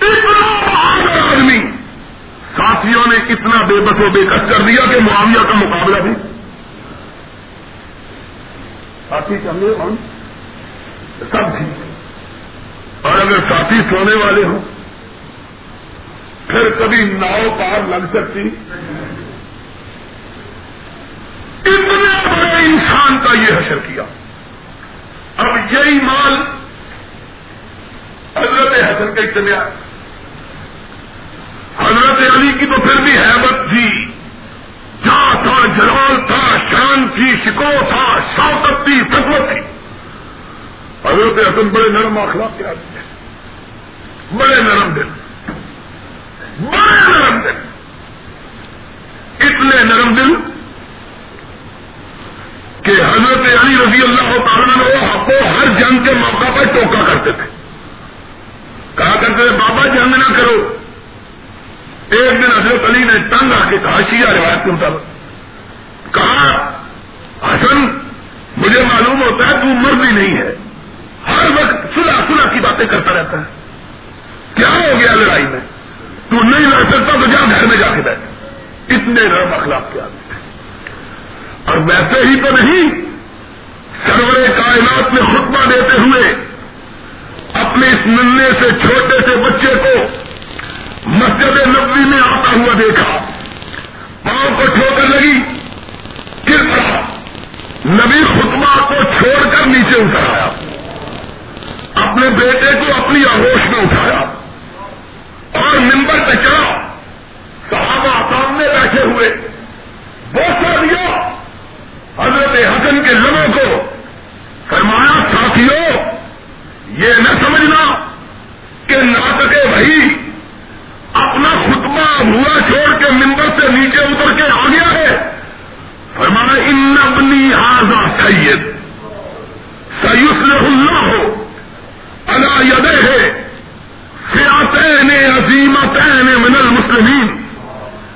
اتنا بہادر آدمی۔ ساتھیوں نے اتنا بے بس و بے کس کر دیا کہ معاویہ کا مقابلہ بھی۔ ساتھی چلے ہم سب ٹھیک۔ اور اگر ساتھی سونے والے ہوں، پھر کبھی ناؤ پار لگ سکتی۔ اتنے بڑے انسان کا یہ حشر کیا؟ اب یہی مال حضرت حسن کا اتنے حضرت علی کی تو پھر بھی حیبت تھی۔ جہاں تھا جلال تھا، شان تھی، شکو تھا شوقت تھی سکوت تھی۔ حضرت حسن بڑے نرم اخلاق کے آدمی ہیں۔ بڑے نرم دل۔ بڑے نرم دل۔ اتنے نرم دل کہ حضرت علی رضی اللہ تعالیٰ کو ہر جنگ کے موقع پر ٹوکا کرتے تھے۔ کہا کرتے تھے، بابا جی جنگ نہ کرو۔ ایک دن حضرت علی نے تنگ آ کے کہا، شیعہ روایت کے مطابق۔ کہا، حسن، مجھے معلوم ہوتا ہے تو مرد ہی نہیں ہے۔ ہر وقت سلا سلا کی باتیں کرتا رہتا ہے۔ کیا ہو گیا لڑائی میں؟ تو نہیں لڑ سکتا تو جا گھر میں جا کے بیٹھ۔ اتنے نرم اخلاق کے اور ویسے ہی تو نہیں، سرور کائنات میں خطبہ دیتے ہوئے اپنے اس ملنے سے چھوٹے سے بچے کو مسجد نبوی میں آتا ہوا دیکھا۔ پاؤں کو ٹھوکر لگی، کس طرح نبی خطبہ کو چھوڑ کر نیچے اترایا۔ اپنے بیٹے کو اپنی آگوش میں اٹھایا۔ اور ممبر پہ چڑھا۔ صحابہ سامنے بیٹھے ہوئے بوسا دیا حضرت حسن کے لبوں کو فرمایا ساتھیوں یہ نہ سمجھنا کہ ناٹکے بھائی اپنا خطبہ ہوا چھوڑ کے ممبر سے نیچے اتر کے آ گیا ہے۔ فرمانا ان اپنی آزا سید سیوس اللہ ہو اللہ یدے ہے سیاتین عظیمتین من المسلمین۔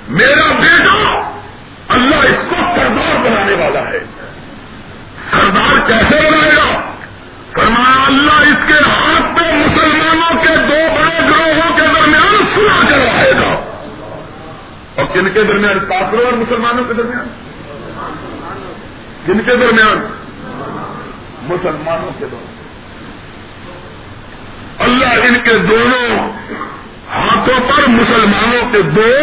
میرا بیٹا اللہ اس کو سردار بنانے والا ہے۔ سردار کیسے بنائے گا؟ فرمایا اللہ اس کے ہاتھ میں مسلمانوں کے دو بڑے گروہوں کے درمیان سنا کرائے گا۔ اور کن کے درمیان؟ کافروں اور مسلمانوں کے درمیان۔ کن کے درمیان؟ مسلمانوں کے درمیان۔ اللہ ان کے دونوں ہاتھوں پر مسلمانوں کے دو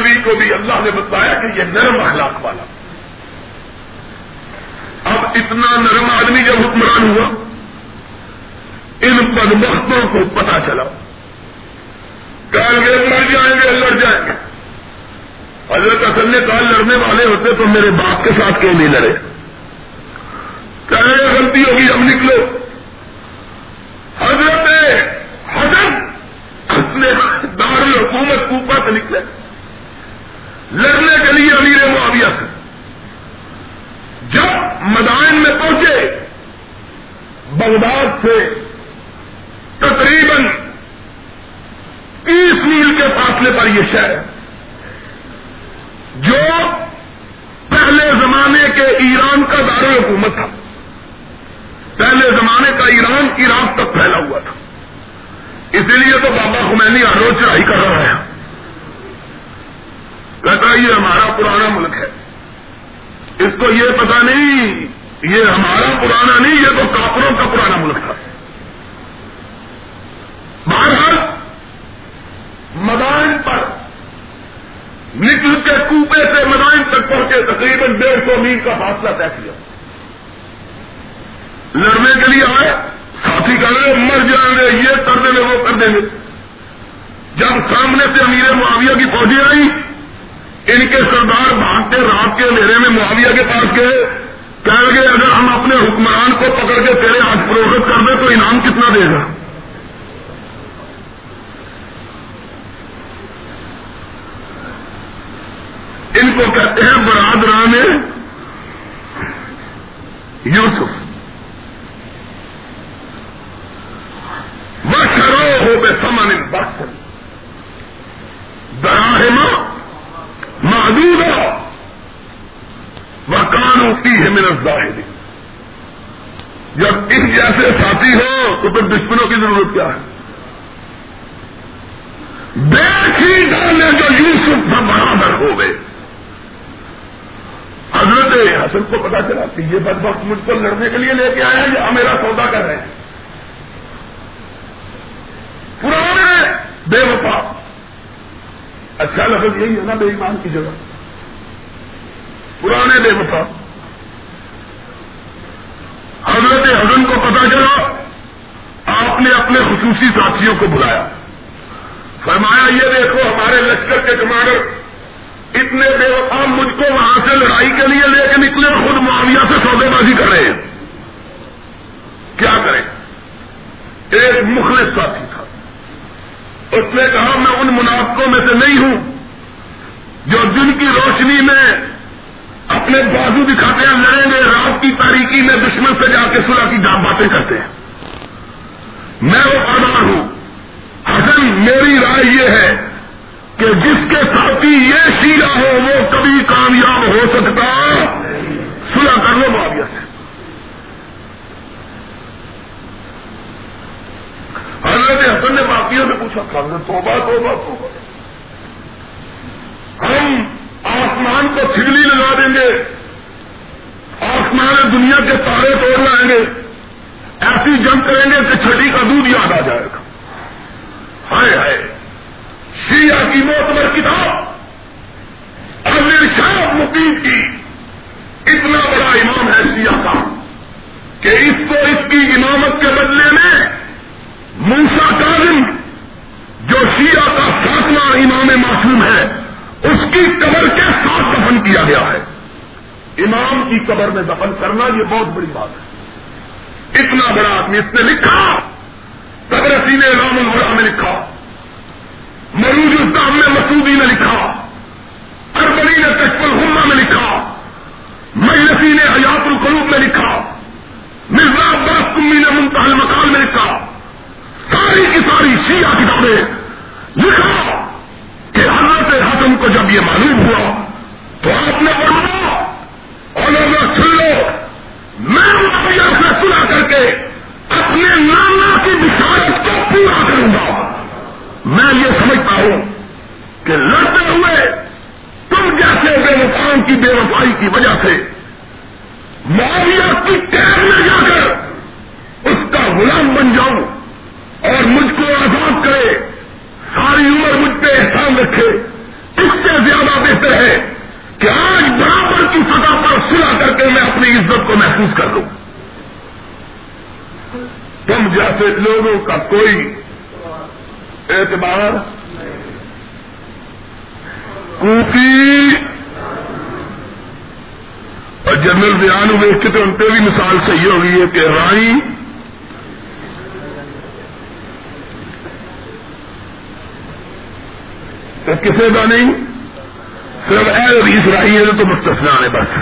نبی کو بھی اللہ نے بتایا کہ یہ نرم اخلاق والا۔ اب اتنا نرم آدمی جب حکمران ہوا، ان بدمختوں کو پتا چلا۔ کہا گے مر جائیں گے، لڑ جائیں گے۔ حضرت اصل نے کہا، لڑنے والے ہوتے تو میرے باپ کے ساتھ کیوں نہیں لڑے؟ کہنے غلطی ہوگی اب نکلو۔ حضرت حضرت اپنے دار حکومت اوپر سے نکلے۔ لڑنے کے لیے امیر معاویہ سے۔ جب مدائن میں پہنچے، بغداد سے تقریباً تیس میل کے فاصلے پر یہ شہر جو پہلے زمانے کے ایران کا دار حکومت تھا۔ پہلے زمانے کا ایران عراق تک پھیلا ہوا تھا۔ اسی لیے تو بابا خمینی ہر روز کر رہا ہے۔ کہتا یہ ہمارا پرانا ملک ہے۔ اس کو یہ پتا نہیں، یہ ہمارا پرانا نہیں، یہ تو کافروں کا پرانا ملک تھا۔ بہرحال، مدائن پر، نکل کے کوپے سے مدائن تک پہنچے، تقریباً ڈیڑھ سو میل کا فاصلہ طے کیا۔ لڑنے کے لیے آئے، ساتھی کر مر جائیں گے، یہ کر دیں گے، وہ کر دیں گے۔ جب سامنے سے امیر معاویہ کی فوجیں آئی ان کے سردار بھاگتے رات کے اندھیرے میں معاویہ کے پاس گئے کہہ گے اگر ہم اپنے حکمران کو پکڑ کے تیرے ہاتھ فروخت کر دیں تو انعام کتنا دے گا؟ ان کو کہتے ہیں برادران یوسف وہ ہو بے سمن بخش دراہما محدود ہو وہ کانوں کی ہے میرا ظاہر جب اس جیسے ساتھی ہو تو پھر دشمنوں کی ضرورت کیا ہے؟ دیکھی ڈالنے جو یوسف برابر ہو گئے۔ حضرت حسن کو پتا چلا کہ یہ بد وقت مجھ کو لڑنے کے لیے لے کے آئے ہیں یا میرا سودا کر رہے ہیں؟ پرانے بے وفا۔ اچھا لفظ یہی ہے نا، بے ایمان کی جگہ۔ پرانے بے وفا۔ حضرت حسن کو پتا چلا، آپ نے اپنے خصوصی ساتھیوں کو بلایا۔ فرمایا، یہ دیکھو، ہمارے لشکر کے کمانڈر اتنے بے وفا مجھ کو وہاں سے لڑائی کے لیے لے کے نکلے اور خود معاویہ سے سودے بازی کر رہے ہیں۔ کیا کریں؟ ایک مخلص ساتھی۔ اس نے کہا، میں ان منافقوں میں سے نہیں ہوں جو دن کی روشنی میں اپنے بازو دکھاتے ہیں، لڑیں گے، رات کی تاریخی میں دشمن سے جا کے سلا کی جان باتیں کرتے ہیں۔ میں وہ پردار ہوں۔ حسن میری رائے یہ ہے کہ جس کے ساتھی یہ شیرا ہو، وہ کبھی کامیاب ہو سکتا۔ سلا کر لو معاویہ سے۔ حضرت حسن نے باقیوں سے پوچھا تو توبہ توبہ توبہ۔ ہم آسمان کو چھگلی لگا دیں گے، آسمان دنیا کے تارے توڑ لائیں گے۔ ایسی جنگ کریں گے کہ چھٹی کا دودھ یاد آ جائے گا۔ ہائے ہائے۔ شیعہ کی موتبر کتاب۔ امیر شاہ مقید کی۔ اتنا بڑا امام ہے شیعہ کا کہ اس کو اس کی امامت کے بدلے میں موسا کاظم، جو شیعہ کا ساتواں امام معصوم ہے، اس کی قبر کے ساتھ دفن کیا گیا ہے۔ امام کی قبر میں دفن کرنا یہ بہت بڑی بات ہے۔ اتنا بڑا آدمی اس نے لکھا، قبر سینے رام الورا میں لکھا۔ مروج الطام میں مسودی نے لکھا۔ اربنی نے کشف الحما میں لکھا۔ مجلسی نے حیات القلوب میں لکھا۔ مرزا عباس کمی نے منتحل مکان میں لکھا۔ ساری کی ساری شیعہ کتابیں لکھا کہ حضرت حسن کو جب یہ معلوم ہوا تو آپ نے فرمایا، اور لوگ سن لو، میں معاویہ سے سنا کر کے اپنے نانا کی بشارت کو پورا کروں گا۔ میں یہ سمجھتا ہوں کہ لڑتے ہوئے تم جیسے بے وفاؤں کی بے وفائی کی وجہ سے معاویہ کی ٹیم میں جا کر اس کا غلام بن جاؤں۔ اور مجھ کو آزاد کرے۔ ساری عمر مجھ پہ احسان رکھے۔ اس سے زیادہ بہتر ہے کہ آج برابر کی سطح پر سلا کر کے میں اپنی عزت کو محفوظ کر لوں۔ تم جیسے لوگوں کا کوئی اعتبار کوفی اور جنرل بیان ہوئے کے تو ان پہ بھی مثال صحیح ہو گئی ہے کہ رائی تو کسی کا نہیں، صرف اہل حدیث رائی ہے تو مستثنا نے بس۔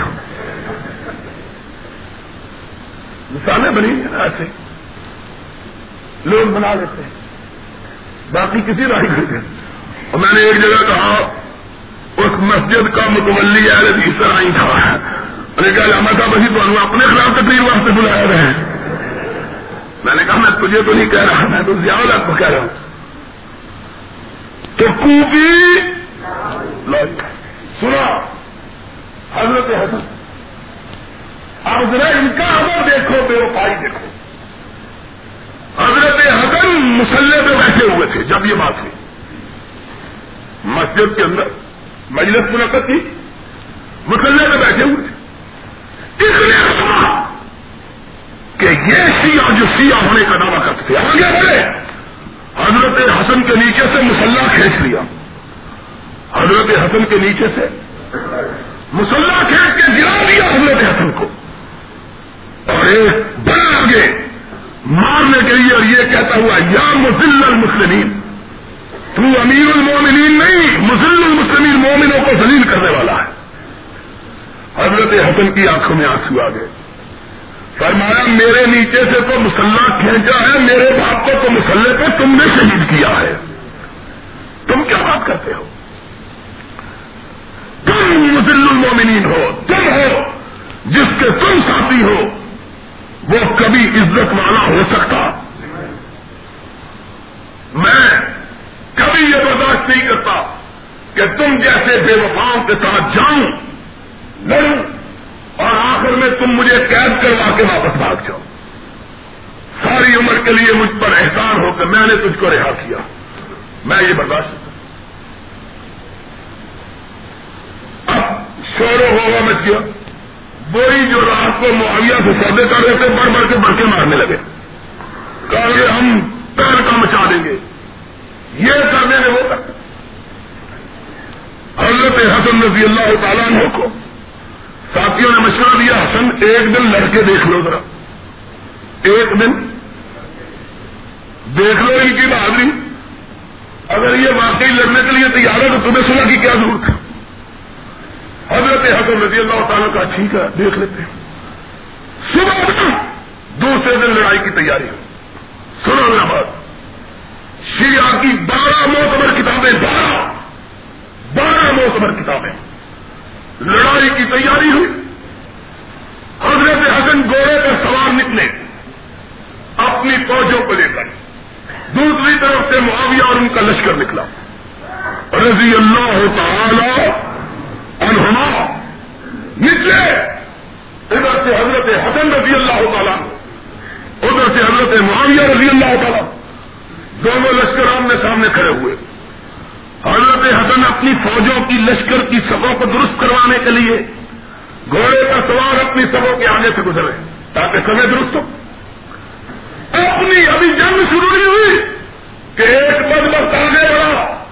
مثالیں بنی ہیں ایسے لوگ بنا لیتے ہیں۔ باقی کسی رائی نہیں اور میں نے ایک جگہ کہا، اس مسجد کا متولی اہل حدیث رائی تھا۔ میں نے کہا لاما صاحب، ابھی تو اپنے خلاف تقریر واسطے بلایا رہے ہیں۔ میں نے کہا، میں تجھے تو نہیں کہہ رہا، میں تو زیادہ کو کہہ رہا ہوں۔ تو کوبی سنا حضرت حسن۔ اب ذرا ان کا عمر دیکھو، بے وفائی دیکھو۔ حضرت حسن مسلح پہ بیٹھے ہوئے تھے، جب یہ بات ہوئی۔ مسجد کے اندر مجلس منعقد تھی مسلح پہ بیٹھے ہوئے تھے۔ اس لیے کہ یہ سیاح جو سیاح ہونے کا دعویٰ کرتے تھے، آگے بڑھے۔ حضرت حسن کے نیچے سے مسلح کھینچ لیا۔ حضرت حسن کے نیچے سے مسلح کھینچ کے گرا دیا حضرت حسن کو۔ اور ایک بڑا آگے مارنے کے لیے اور یہ کہتا ہوا، یا مسل المسلمین، تو امیر المومنین نہیں مسل المسلمین مومنوں کو ذلیل کرنے والا ہے۔ حضرت حسن کی آنکھوں میں آنسو آ گئے۔ فرمایا، میرے نیچے سے تو مسلح کھینچا ہے، میرے باپ کو تو مسلح پہ تم نے شہید کیا ہے۔ تم کیا بات کرتے ہو؟ تم مسل المومنین ہو، تم ہو، جس کے تم ساتھی ہو، وہ کبھی عزت والا ہو سکتا۔ میں کبھی یہ برداشت نہیں کرتا کہ تم جیسے بے وفاؤں کے ساتھ جاؤں، لڑوں۔ اور آخر میں تم مجھے قید کروا کے واپس بھاگ جاؤ۔ ساری عمر کے لیے مجھ پر احسان ہو کر میں نے تجھ کو رہا کیا۔ میں یہ برداشت اب شور و ہوا مچ گیا۔ وہی جو رات کو معاویہ سے سودے کر رہے تھے، بڑھ بڑھ کے بڑھ کے مارنے لگے۔ کہا کہ ہم پیر کا مچا دیں گے۔ یہ کرنے میں وہ کرتے حضرت حسن رضی اللہ تعالیٰ کو ساتھیوں نے مشورہ دیا، حسن، ایک دن لڑکے دیکھ لو ذرا۔ ایک دن۔ دیکھ لو ان کی بہادری۔ اگر یہ واقعی لڑنے کے لیے تیار ہے تو تمہیں سنا کی کیا ضرورت ہے۔ حضرت حسن رضی اللہ تعالیٰ کا ٹھیک ہے، دیکھ لیتے ہیں۔ صبح دوسرے دن لڑائی کی تیاری۔ سنو میرا بات۔ شیعہ کی بارہ موتبر کتابیں، بارہ بارہ موتبر کتابیں۔ لڑائی کی تیاری ہوئی۔ حضرت حسن گوڑے پہ سوار نکلے۔ اپنی فوجوں کو لے کر۔ دوسری طرف سے معاویہ اور ان کا لشکر نکلا۔ رضی اللہ تعالی انہما نکلے۔ ادھر سے حضرت حسن رضی اللہ تعالیٰ ادھر سے حضرت معاویہ رضی اللہ تعالیٰ دونوں لشکر آمنے سامنے کھڑے ہوئے۔ حضرت حسن اپنی فوجوں کی لشکر کی سبوں کو درست کروانے کے لیے گھوڑے کا سوار اپنی سبوں کے آگے سے گزرے، تاکہ سمے درست ہو۔ اپنی ابھی جنگ شروع نہیں ہوئی کہ ایک بد وقت آگے بڑھا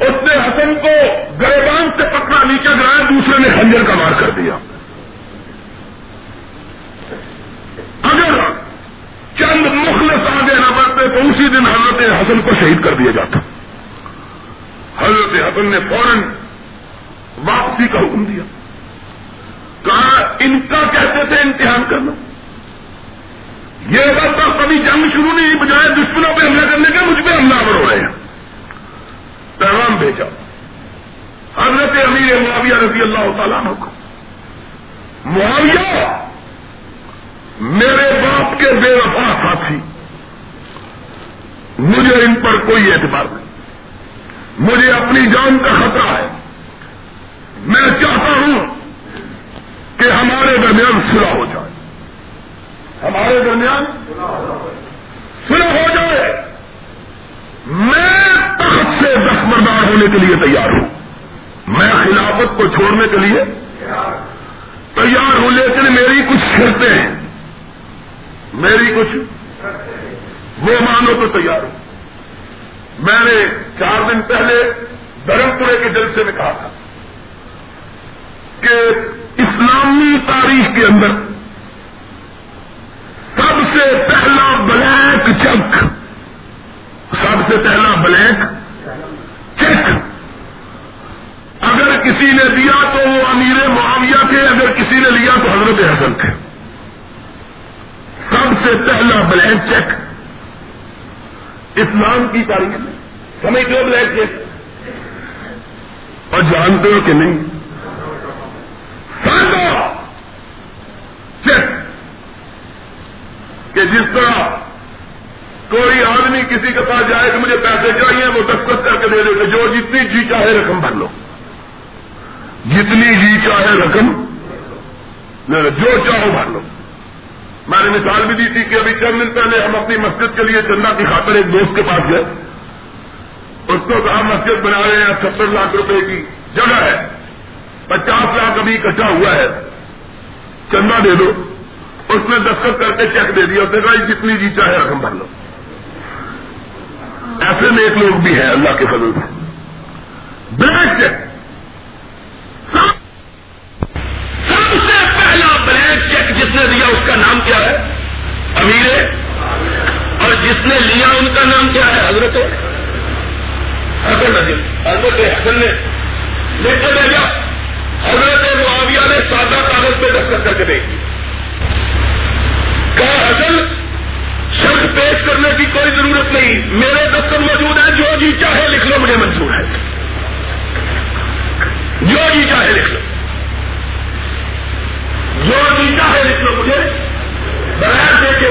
اس نے حسن کو گریبان سے پکڑا، نیچے گرایا، دوسرے نے خنجر کا مار کر دیا۔ اگر چند مخلص آگے نہ بڑھتے تو اسی دن حضرت حسن کو شہید کر دیا جاتا۔ حضرت حسن نے فوراً واپسی کا حکم دیا۔ کہا، ان کا کہتے تھے امتحان کرنا۔ یہ بات تو کبھی جنگ شروع نہیں، بجائے دشمنوں پہ حملہ کرنے کا مجھ پہ حملہ ہو رہے ہیں۔ پیغام بھیجا۔ حضرت امیر معاویہ رضی اللہ تعالیٰ کو۔ معاویہ میرے باپ کے بے وفا ساتھی، مجھے ان پر کوئی اعتبار نہیں۔ مجھے اپنی جان کا خطرہ ہے۔ میں چاہتا ہوں کہ ہمارے درمیان سلا ہو جائے۔ ہمارے درمیان سلح ہو جائے۔ میں تخت سے دستمردار ہونے کے لیے تیار ہوں۔ میں خلافت کو چھوڑنے کے لیے تیار ہوں، لیکن میری کچھ شرطیں ہیں۔ میری کچھ وہ مانو تو تیار ہوں۔ میں نے چار دن پہلے دھرم پورے کے جلسے میں کہا تھا کہ اسلامی تاریخ کے اندر سب سے پہلا بلیک چک سب سے پہلا بلیک چیک اگر کسی نے دیا تو وہ امیر معاویہ تھے، اگر کسی نے لیا تو حضرت حسن تھے۔ سب سے پہلا بلینک چیک اسلام کی تاریخ میں سمجھ کیوں بلینک چیک اور جانتے ہو کہ نہیں؟ چیک کہ جس طرح کوئی آدمی کسی کے پاس جائے کہ مجھے پیسے چاہیے، وہ دستخط کر کے دے دے جو جتنی جی چاہے رقم بھر لو۔ جتنی جی چاہے رقم، جو چاہو بھر لو۔ میں نے مثال بھی دی تھی کہ ابھی چند دن پہلے ہم اپنی مسجد کے لیے چندہ کی خاطر ایک دوست کے پاس گئے۔ اس کو کہا مسجد بنا رہے ہیں، ستر لاکھ روپے کی جگہ ہے۔ پچاس لاکھ ابھی اکٹھا ہوا ہے۔ چندہ دے دو۔ اس نے دستخط کر کے چیک دے دیا۔ اس نے کہا جتنی جی چاہے رقم بھر لو۔ ایسے نیک لوگ بھی ہیں اللہ کے فضل سے۔ بلیک چیک سب سے پہلا بلیک چیک جس نے دیا اس کا نام کیا ہے؟ امیر اور جس نے لیا ان کا نام کیا ہے؟ حضرت حسن نظیم حضرت حسن نے لے کر دیا حضرت معاویہ نے سادہ کاغذ پہ دستخط کر کے دے کہا، حسن، شرط پیش کرنے کی کوئی ضرورت نہیں۔ میرے دفتر موجود ہے جو جی چاہے لکھ لو، مجھے منظور ہے۔ جو جی چاہے لکھ لو۔ جو جی چاہے لکھ لو مجھے، بغیر دیکھے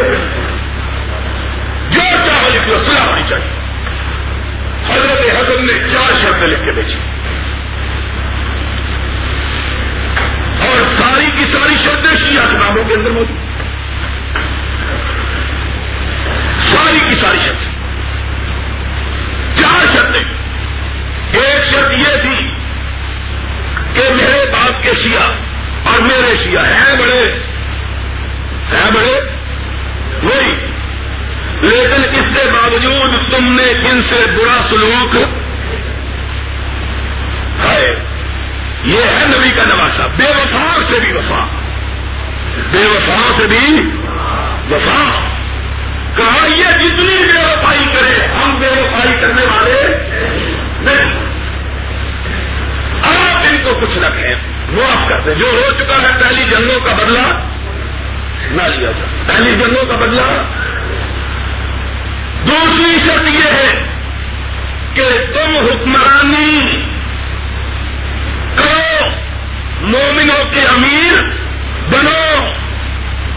جو چاہے لکھ لو سلا ہونی چاہیے۔ حضرت حضرت نے چار شرطیں لکھ کے بیچی اور ساری کی ساری شرطیں شیعہ کتابوں کے اندر موجود۔ ساری کی ساری شرط چار شرطیں۔ ایک شرط یہ تھی کہ میرے باپ کے شیعہ اور میرے شیعہ ہیں بڑے ہیں بڑے؟ وہی لیکن اس کے باوجود تم نے ان سے برا سلوک ہے یہ ہے نبی کا نواسا بے وفا سے بھی وفا۔ بے وفا سے بھی وفا۔ کہا، یہ جتنی بے وفائی کرے، ہم بے وفائی کرنے والے نہیں۔ کو کچھ رکھیں۔ معاف کر دیں۔ جو ہو چکا ہے پہلی جنگوں کا بدلہ نہ لیا جائے۔ پہلی جنگوں کا بدلہ۔ دوسری شرط یہ ہے کہ تم حکمرانی کرو۔ مومنوں کے امیر بنو۔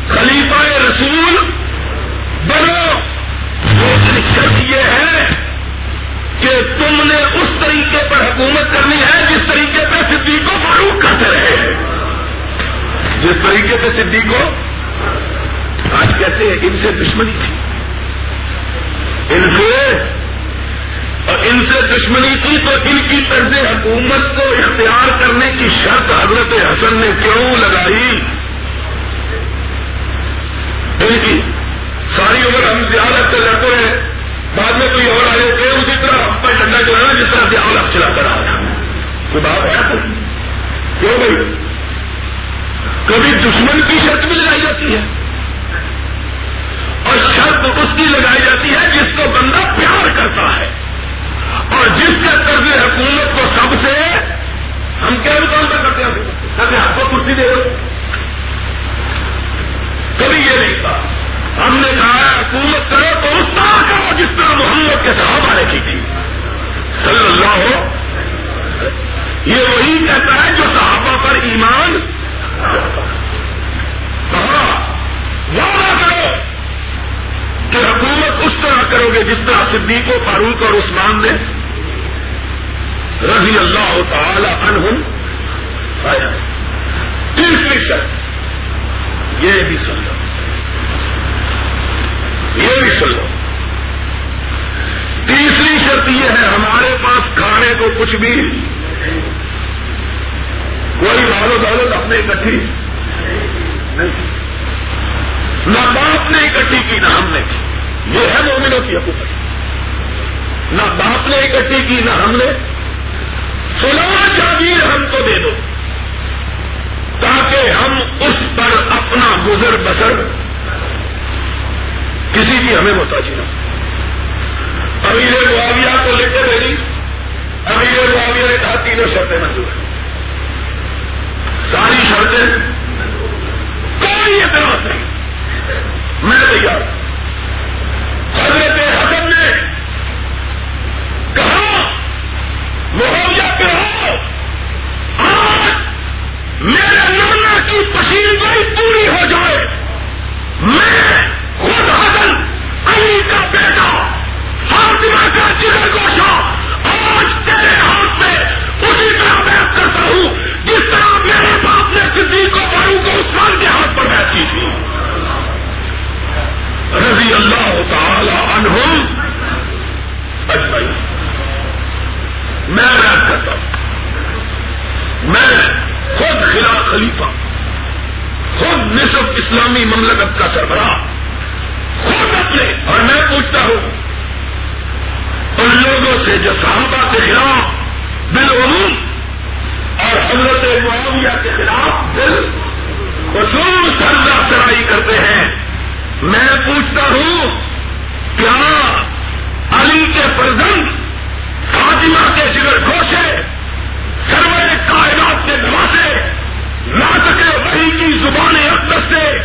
خلیفہ رسول بنو۔ دوسری شرط یہ ہے کہ تم نے اس طریقے پر حکومت کرنی ہے جس طریقے پہ صدیق کو فروخ کرتے رہے ہیں۔ جس طریقے سے صدیق کو آج کہتے ہیں ان سے دشمنی تھی۔ ان سے اور ان سے دشمنی تھی تو ان کی طرز حکومت کو اختیار کرنے کی شرط حضرت حسن نے کیوں لگائی؟ ان کی ساری عمر ہم زیادہ سے لڑتے ہیں۔ بعد میں کوئی اور آئے تھے اسی طرح ہم پر ڈنڈا چلانا جس طرح زیادہ چلا کر آیا۔ تو بات ہے۔ کیوں بھائی؟ کبھی دشمن کی شرط بھی لگائی جاتی ہے۔ اور شرط اس کی لگائی جاتی ہے جس کو بندہ پیار کرتا ہے۔ اور جس کے طرز حکومت کو سب سے ہم کیا پہ کرتے ہیں؟ کبھی آپ کو کرسی دے دو۔ کبھی یہ نہیں کہا۔ ہم نے کہا حکومت کرو تو اس طرح کرو جس طرح محمد کے صحابہ نے کی تھی۔ صلی اللہ ہو۔ یہ وہی کہتا ہے جو صحابہ پر ایمان کہا۔ وعدہ کرو کہ حکومت اس طرح کرو گے جس طرح صدیق و فاروق اور عثمان نے۔ رضی اللہ تعالی عنہم۔ تیسری شرط، یہ بھی سمجھو یہ بھی سن لو۔ تیسری شرط یہ ہے، ہمارے پاس کھانے کو کچھ بھی کوئی مال و دولت اپنے اکٹھی نہ باپ نے اکٹھی کی، نہ ہم نے کی۔ یہ ہے مومنوں کی حکومت نہ باپ نے اکٹھی کی، نہ ہم نے۔ فلاں جاگیر ہم کو دے دو تاکہ ہم اس پر اپنا گزر بسر کسی کی ہمیں محتاجی نہ امیر معاویہ کو لے کے میری امیر معاویہ نے کہا تینوں شرطیں منظور ہیں۔ ساری شرطیں کوئی اعتراض نہیں۔ میں تیار حضرت حسن نے کہا معاویہ کہا آج میرے نانا کی پسیل پوری ہو جائے۔ میں اسلامی مملکت کا سربراہ خود اپنے اور میں پوچھتا ہوں ان لوگوں سے جو صحابہ کے خلاف بالعموم اور حضرت معاویہ کے خلاف دل خصوص سردا چڑھائی کرتے ہیں۔ میں پوچھتا ہوں، کیا علی کے پرزنٹ فاطمہ کے جگر گوشے سرور کائنات کے نواسے ناٹکے وہی کی زبان اقدس سے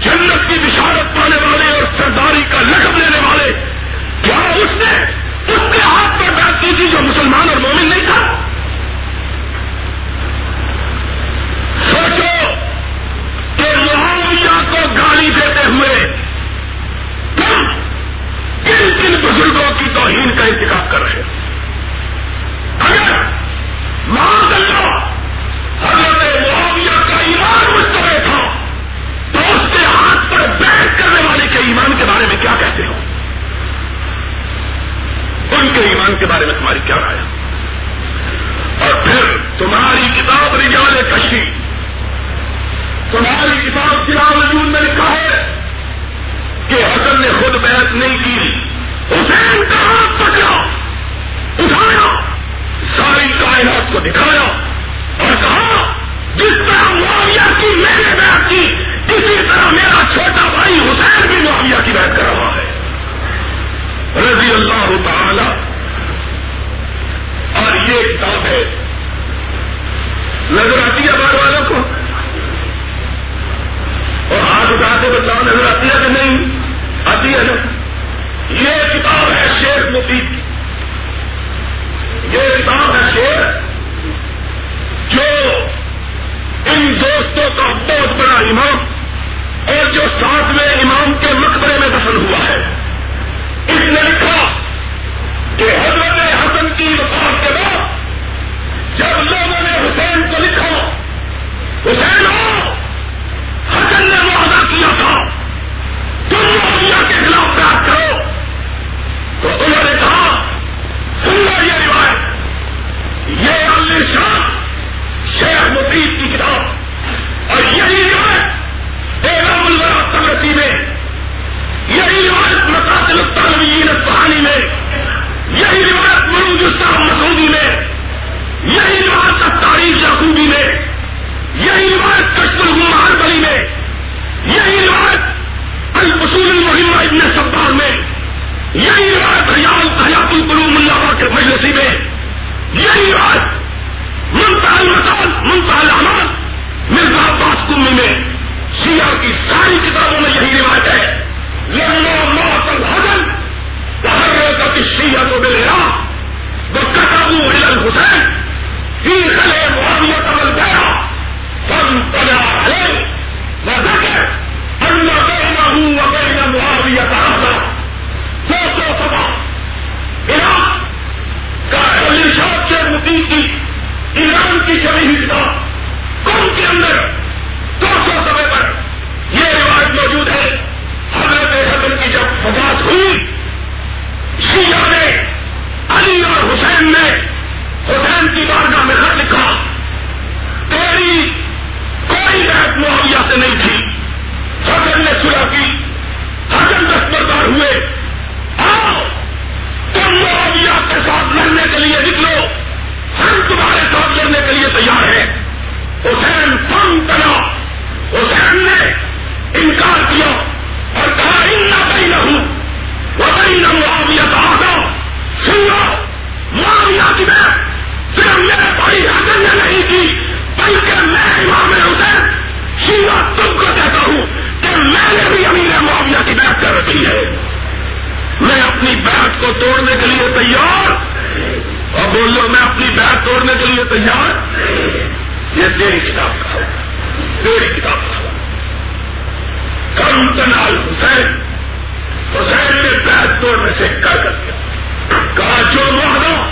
جنت کی بشارت پانے والے اور سرداری کا لقب لینے والے، کیا اس نے اس کے ہاتھ پر بات کی تھی جو مسلمان اور مومن نہیں تھا؟ سوچو کہ معاویہ کو گالی دیتے ہوئے تم کن کن بزرگوں کی توہین کا انتخاب کر رہے اگر مان اللہ حضرت معاویہ کا ایمان مستقبل تھا تو اس کے ہاتھ پر بیٹھ کرنے والے کے ایمان کے بارے میں کیا کہتے ہو؟ ان کے ایمان کے بارے میں تمہاری کیا رائے اور پھر تمہاری کتاب رجال کشی، تمہاری کتاب سیال وجود میں لکھا ہے کہ حسن نے خود بیعت نہیں کی، حسین کا ہاتھ پکڑا، اٹھایا، ساری کائنات کو دکھایا اور کہا، جس طرح معاویہ کی میں نے بیعت کی، اسی طرح میرا چھوٹا بھائی حسین بھی معاویہ کی بیعت کر رہا ہے۔ رضی اللہ تعالی. اور یہ کتاب ہے. نظر آتی ہے بار والوں کو؟ اور ہاتھ اٹھا کے بتاؤ نظر آتی ہے کہ نہیں؟ آتی ہے نا. یہ کتاب ہے شیر مفید. کی یہ کتاب ہے شیر جو ان دوستوں کا بہت بڑا امام اور جو ساتویں امام کے مقبرے میں دفن ہوا ہے. اس نے لکھا کہ حضرت حسن کی وفات کے بعد جب لوگوں نے حسین کو لکھا، حسین ہو حسن نے وعدہ کیا تھا، تم معاویہ کے خلاف بات کرو۔ تو انہوں نے کہا، سن لو یہ روایت، یہ علی شاہ شیخ مفید کی کتاب۔ روایت الطالبین میں، یہی روایت مروج الصاحب مسعودی میں، یہی روایت تاریخ یعقوبی میں، یہی روایت کشف الغمار بلی میں، یہی روایت الفصول المحمہ ابن سبار میں، یہی روایت ریاض حیات القلوم اللہ کے مجلسی میں، یہی روایت منتہا المسال منتہا الامان مرزا عباس کمی میں۔ شیعہ کی ساری کتابوں میں یہی روایت ہے۔ لما موت الحسن تحركت الشيعة بالعراق وكتبوا إلى الحسين في خلع معاوية والبيعة فانطلع عليه وذكر أن بينه وبين معاوية هذا سو سو سبع۔ عراق الارشاد سے مفید کی ایران کی چلی ہوئی کتاب قوم کے اندر دو سو سمے پر یہ روایت موجود ہے۔ حضرت حسن کی جب بیعت ہوئی شیعہ نے علی اور حسین نے حسین کی بارگاہ میں خط لکھا، تیری کوئی بیعت معاویہ سے نہیں تھی۔ حسن نے سلا کی، حسن دستبردار ہوئے۔ آؤ، تم معاویہ کے ساتھ لڑنے کے لیے نکلو۔ ہم تمہارے ساتھ لڑنے کے لیے تیار ہیں۔ حسین فن کرا حسین نے انکار کیا اور کہا، ان نہ ہوں معاویہ کہا تھا معاویہ کی میں صرف میرے بھائی حسن نے نہیں کی بلکہ میں امام حسین تم کو کہتا ہوں کہ میں نے بھی امیر معاویہ کی بات کر رکھی ہے۔ میں اپنی بات کو توڑنے کے لیے تیار اور بولو میں اپنی بات توڑنے کے لیے تیار یہ تیری کتاب کا تیری کتاب کا کم تنال حسین۔ حسین نے بیت توڑنے سے کر کر دیا۔ کہا، جو معاہدہ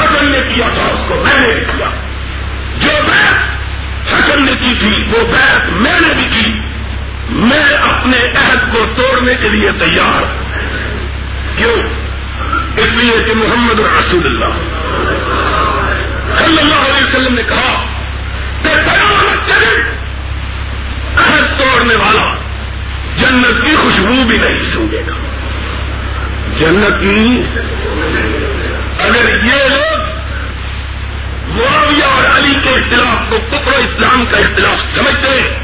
حسن نے کیا تھا، اس کو میں نے بھی کیا۔ جو بیت حسن نے کی تھی، وہ بیت میں نے بھی کی۔ میں اپنے عہد کو توڑنے کے لیے تیار کیوں؟ اس لیے کہ محمد رسول اللہ۔ صلی اللہ علیہ وسلم نے کہا، کہ قیامت کے دن عہد توڑنے والا جنت کی خوشبو بھی نہیں سونگے گا۔ جنت کی اگر یہ لوگ معاویہ اور علی کے اختلاف کو کفر اسلام کا اختلاف سمجھتے،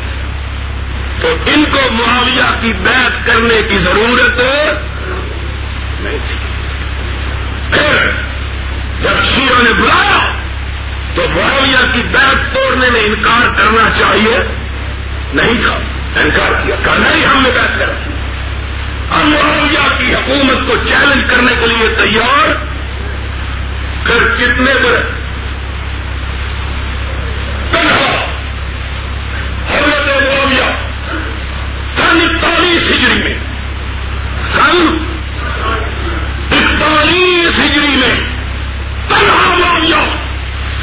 تو ان کو معاویہ کی بیعت کرنے کی ضرورت نہیں تھی۔ پھر جب شیعوں نے بلایا، تو معاویہ کی بیعت توڑنے میں انکار کرنا چاہیے نہیں تھا۔ انکار کیا۔ کہا نہیں ہم نے بیعت کر ہم معاویہ کی حکومت کو چیلنج کرنے کے لیے تیار پھر کتنے برس حضرت معاویہ۔ سن اکتالیس ہجری میں۔ سن اکتالیس ہجری میں تنہا معاویہ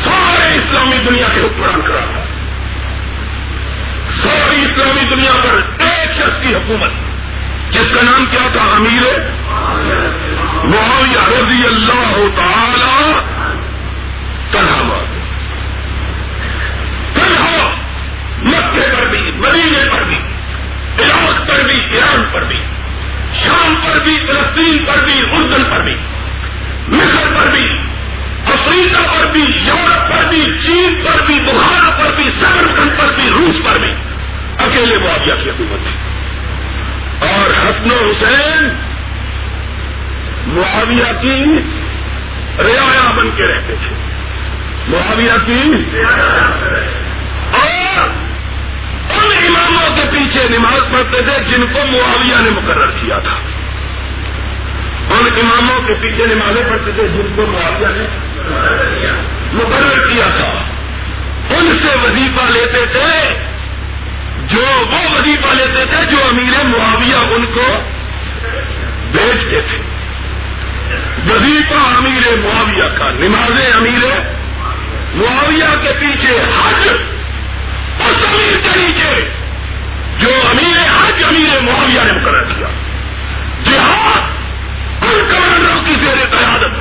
سارے اسلامی دنیا کے حکمران کرا۔ تھا ساری اسلامی دنیا پر ایک شخص کی حکومت۔ جس کا نام کیا تھا؟ امیر معاویہ رضی اللہ تعالی تنہا تنہا مکے پر بھی مدینے پر بھی، عراق پر بھی، ایران پر بھی، شام پر بھی، فلسطین پر بھی، اردن پر بھی، مصر پر بھی۔ افریقہ پر بھی، یورپ پر بھی، چین پر بھی بخارا پر بھی سمرکند پر بھی، روس پر بھی۔ اکیلے معاویہ کی حکومت تھی۔ اور حسن و حسین معاویہ کی رعایا بن کے رہتے تھے۔ معاویہ کی اور ان اماموں کے پیچھے نماز پڑھتے تھے جن کو معاویہ نے مقرر کیا تھا۔ ان اماموں کے پیچھے نمازیں پڑھتے تھے، جن کو معاویہ نے مقرر کیا تھا۔ ان سے وظیفہ لیتے تھے، جو وہ وظیفہ لیتے تھے، جو امیر معاویہ ان کو بیچتے تھے۔ وظیفہ امیر معاویہ کا، نمازیں امیر معاویہ کے پیچھے حج اس امیر کے نیچے، جو امیر حج امیر معاویہ نے مقرر کیا۔ جہاد ان کمانڈروں کی زیر قیادت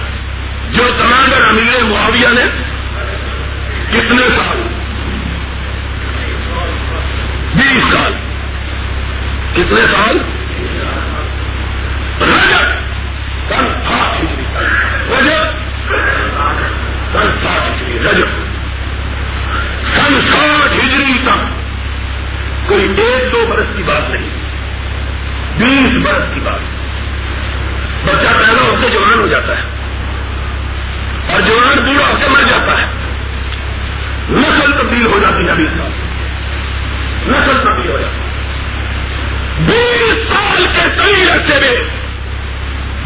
جو کمانڈر امیر معاویہ نے کتنے سال بیس سال کتنے سال رجب سن سات ہجری رجب سن سات ہجری، رجب۔ سن ساٹھ ہجری تک کوئی ایک دو برس کی بات نہیں، بیس برس کی بات۔ بچہ پیدا ہو کے جوان ہو جاتا ہے اور جوان بوڑھا ہو کے مر جاتا ہے۔ نسل تبدیل ہو جاتی ہے بیس سال نسل تبدیل ہو جاتی بیس سال کے کئی عرصے میں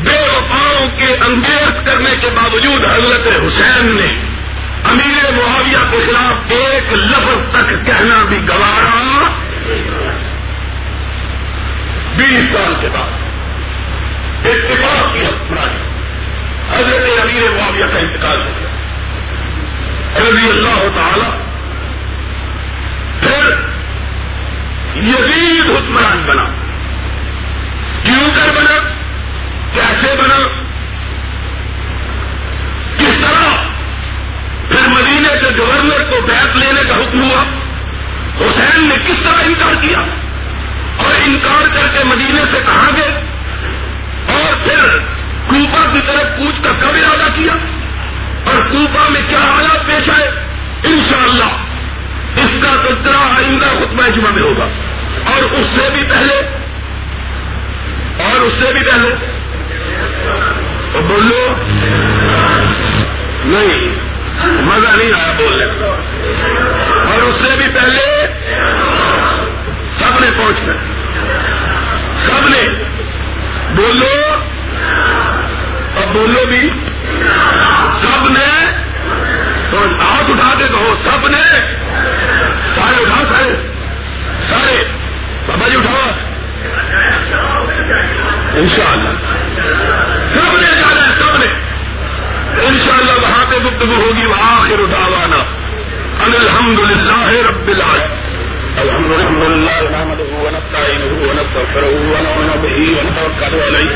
بے وفاؤں کے انگیز کرنے کے باوجود حضرت حسین نے امیر معاویہ کے خلاف ایک لفظ تک کہنا بھی گوارا۔ بیس سال کے بعد۔ اتفاق کی حکمرانی حضرت امیر معاویہ کا انتقال ہو گیا رضی اللہ تعالی۔ پھر یزید حکمران بنا۔ کیوں کر بنا؟ کیسے بنا؟ کس طرح؟ پھر مدینے کے گورنر کو بیت لینے کا حکم ہوا۔ حسین نے کس طرح انکار کیا؟ اور انکار کر کے مدینے سے کہاں گئے؟ اور پھر کوپا کی طرف پوچھ کر کب ارادہ کیا؟ اور کوپا میں کیا حالات پیش آئے؟ انشاءاللہ، اس کا تذکرہ آئندہ خطبہ جمعہ میں ہوگا۔ اور اس سے بھی پہلے، اور اس سے بھی پہلے۔ بولو؟ نہیں، مزہ نہیں آیا بولنے اور اس سے بھی پہلے، سب نے پہنچ سب نے بولو اور بولو بھی۔ سب نے تو ہاتھ اٹھا کے کہو، سب نے۔ سارے اٹھا، سارے۔ سارے۔ بابا جی اٹھاؤ۔ ان شاء اللہ سب نے جانا ہے، سب نے۔ ان شاء اللہ وہاں پہ گفتگو ہوگی وہاں آخر اٹھاوانا الحمد للہ رب الحمد لله نحمده ونستعينه ونستغفره ونؤمن به ونتوكل عليه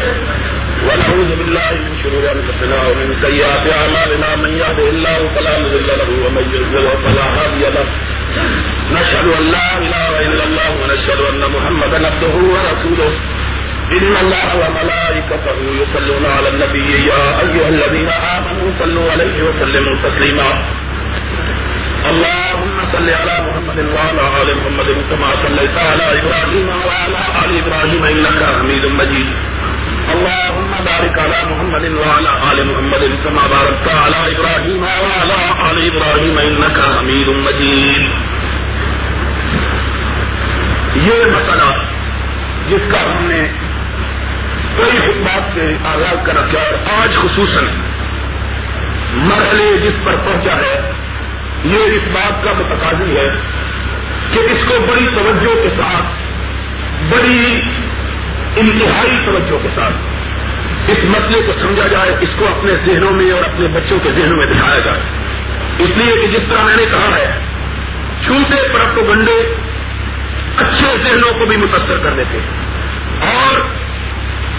ونعوذ بالله من شرور انفسنا ومن سيئات اعمالنا من يهده الله فلا مضل له ومن يضلل فلا هادي له. نشهد ان لا اله الا الله ونشهد ان محمدا عبده ورسوله. ان الله وملائكته يصلون على النبي. يا ايها الذين امنوا صلوا عليه وسلموا تسليما. اللهم صل على محمد وعلى ال محمد كما صليت على ابراهيم وعلى ال ابراهيم انك حميد مجيد. اللهم بارك على محمد وعلى ال محمد كما باركت على ابراهيم وعلى ال ابراهيم انك حميد مجيد. یہ مسئلہ جس کا ہم نے کئی خطبات سے آغاز کر رکھا اور آج خصوصاً مرحلے جس پر پہنچا ہے یہ اس بات کا متقاضی ہے کہ اس کو بڑی توجہ کے ساتھ، بڑی انتہائی توجہ کے ساتھ اس مسئلے کو سمجھا جائے، اس کو اپنے ذہنوں میں اور اپنے بچوں کے ذہنوں میں دکھایا جائے۔ اس لیے کہ جس طرح میں نے کہا ہے، چھوٹے پرپ گنڈے اچھے ذہنوں کو بھی متاثر کر دیتے اور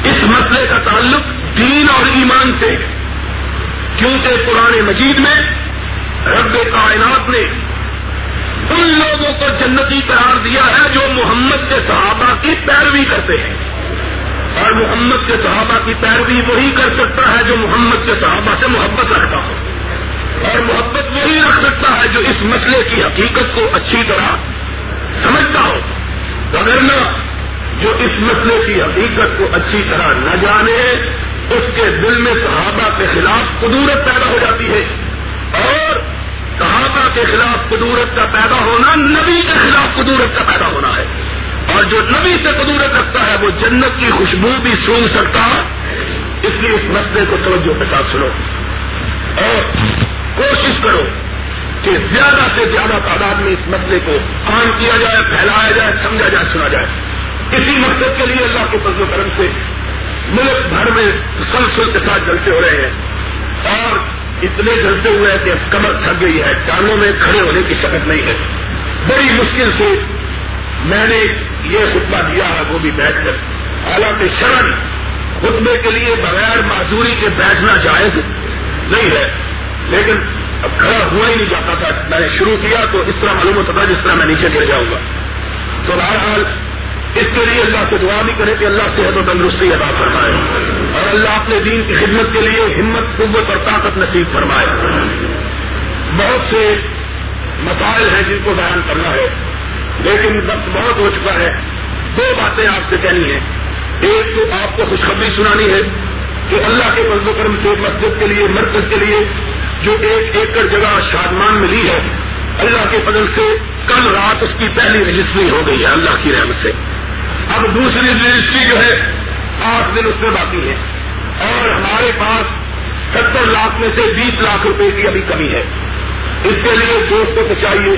اس مسئلے کا تعلق دین اور ایمان سے کیونکہ پرانے مجید میں رب کائنات نے ان لوگوں کو جنتی قرار دیا ہے جو محمد کے صحابہ کی پیروی کرتے ہیں۔ اور محمد کے صحابہ کی پیروی وہی کر سکتا ہے جو محمد کے صحابہ سے محبت رکھتا ہو۔ اور محبت وہی رکھ سکتا ہے جو اس مسئلے کی حقیقت کو اچھی طرح سمجھتا ہو۔ اگر نہ جو اس مسئلے کی حقیقت کو اچھی طرح نہ جانے، اس کے دل میں صحابہ کے خلاف قدورت پیدا ہو جاتی ہے۔ اور صحابہ کے خلاف قدورت کا پیدا ہونا نبی کے خلاف قدورت کا پیدا ہونا ہے۔ اور جو نبی سے قدورت رکھتا ہے وہ جنت کی خوشبو بھی سونگ سکتا اس لیے اس مسئلے کو توجہ کے ساتھ سنو۔ اور کوشش کرو کہ زیادہ سے زیادہ تعداد میں اس مسئلے کو عام کیا جائے، پھیلایا جائے، سمجھا جائے، سنا جائے۔ اسی مقصد کے لیے اللہ کے فضل و کرم سے ملک بھر میں سلسل کے ساتھ جلسے ہو رہے ہیں۔ اور اتنے جلتے ہوئے ہیں کہ کمر تھک گئی ہے کانوں میں کھڑے ہونے کی شکت نہیں ہے۔ بڑی مشکل سے میں نے یہ خطبہ دیا ہے وہ بھی بیٹھ کر۔ حالانکہ شرن خطبے کے لیے بغیر معذوری کے بیٹھنا جائز نہیں ہے۔ لیکن اب کھڑا ہوا ہی نہیں جاتا تھا۔ میں نے شروع کیا تو اس طرح معلوم ہوتا تھا جس طرح میں نیچے گر جاؤں گا۔ تو بہرحال اس کے لیے اللہ سے دعا بھی کرے کہ اللہ صحت و تندرستی ادا فرمائے اور اللہ اپنے دین کی خدمت کے لیے ہمت، قوت اور طاقت نصیب فرمائے۔ بہت سے مسائل ہیں جن کو بیان کرنا ہے، لیکن وقت بہت ہو چکا ہے۔ دو باتیں آپ سے کہنی ہیں۔ ایک تو آپ کو خوشخبری سنانی ہے کہ اللہ کے فضل و کرم سے مسجد کے لیے، مرکز کے لیے جو ایک ایکڑ جگہ شادمان ملی ہے، اللہ کے فضل سے کل رات اس کی پہلی رجسٹری ہو گئی ہے اللہ کی رحمت سے۔ اب دوسری رجسٹری جو ہے، آٹھ دن اس میں باقی ہے۔ اور ہمارے پاس ستر لاکھ میں سے بیس لاکھ روپے کی ابھی کمی ہے۔ اس کے لیے دوستوں کو چاہیے،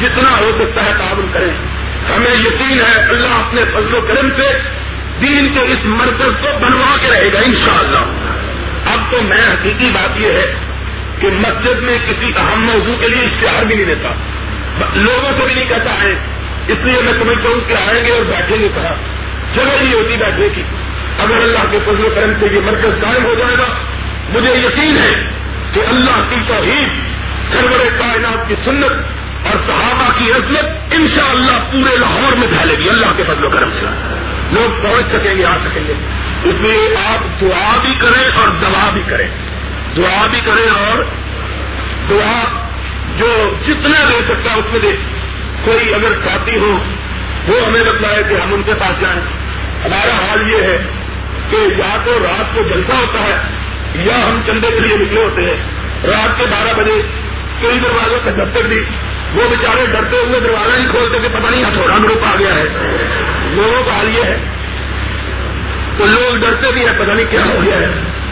جتنا ہو سکتا ہے تعاون کریں۔ ہمیں یقین ہے، اللہ اپنے فضل و کرم سے دین کے اس مرکز کو بنوا کے رہے گا انشاءاللہ۔ اب تو میں حقیقی بات یہ ہے کہ مسجد میں کسی اہم موضوع کے لیے اشتہار بھی نہیں دیتا۔ لوگوں کو بھی نہیں کہتا ہے۔ اس لیے میں سمجھتا ہوں کہ آئیں گے اور بیٹھیں گے کہا جگہ نہیں ہوتی بیٹھنے کی۔ اگر اللہ کے فضل و کرم سے یہ مرکز قائم ہو جائے گا، مجھے یقین ہے کہ اللہ کی توحید، سرور کائنات کی سنت اور صحابہ کی عزمت انشاءاللہ پورے لاہور میں پھیلے گی۔ اللہ کے فضل و کرم سے۔ لوگ پہنچ سکیں گے، آ سکیں گے۔ اس لیے آپ دعا بھی کریں اور دوا بھی کریں۔ دعا بھی کریں اور دعا جو جتنا دے سکتا ہے اس میں دے کوئی اگر ساتھی ہو، وہ ہمیں بتلائے کہ ہم ان کے پاس جائیں۔ ہمارا حال یہ ہے کہ یا تو رات کو جلسہ ہوتا ہے، یا ہم چندے کے لیے نکلے ہوتے ہیں۔ رات کے بارہ بجے کئی دروازوں کا دفتر دی وہ بیچارے ڈرتے ہوئے دروازہ نہیں کھولتے کہ پتہ نہیں تھوڑا گروپ آ گیا ہے۔ لوگوں کا حال یہ ہے۔ تو لوگ ڈرتے بھی ہیں، پتہ نہیں کیا ہو گیا ہے۔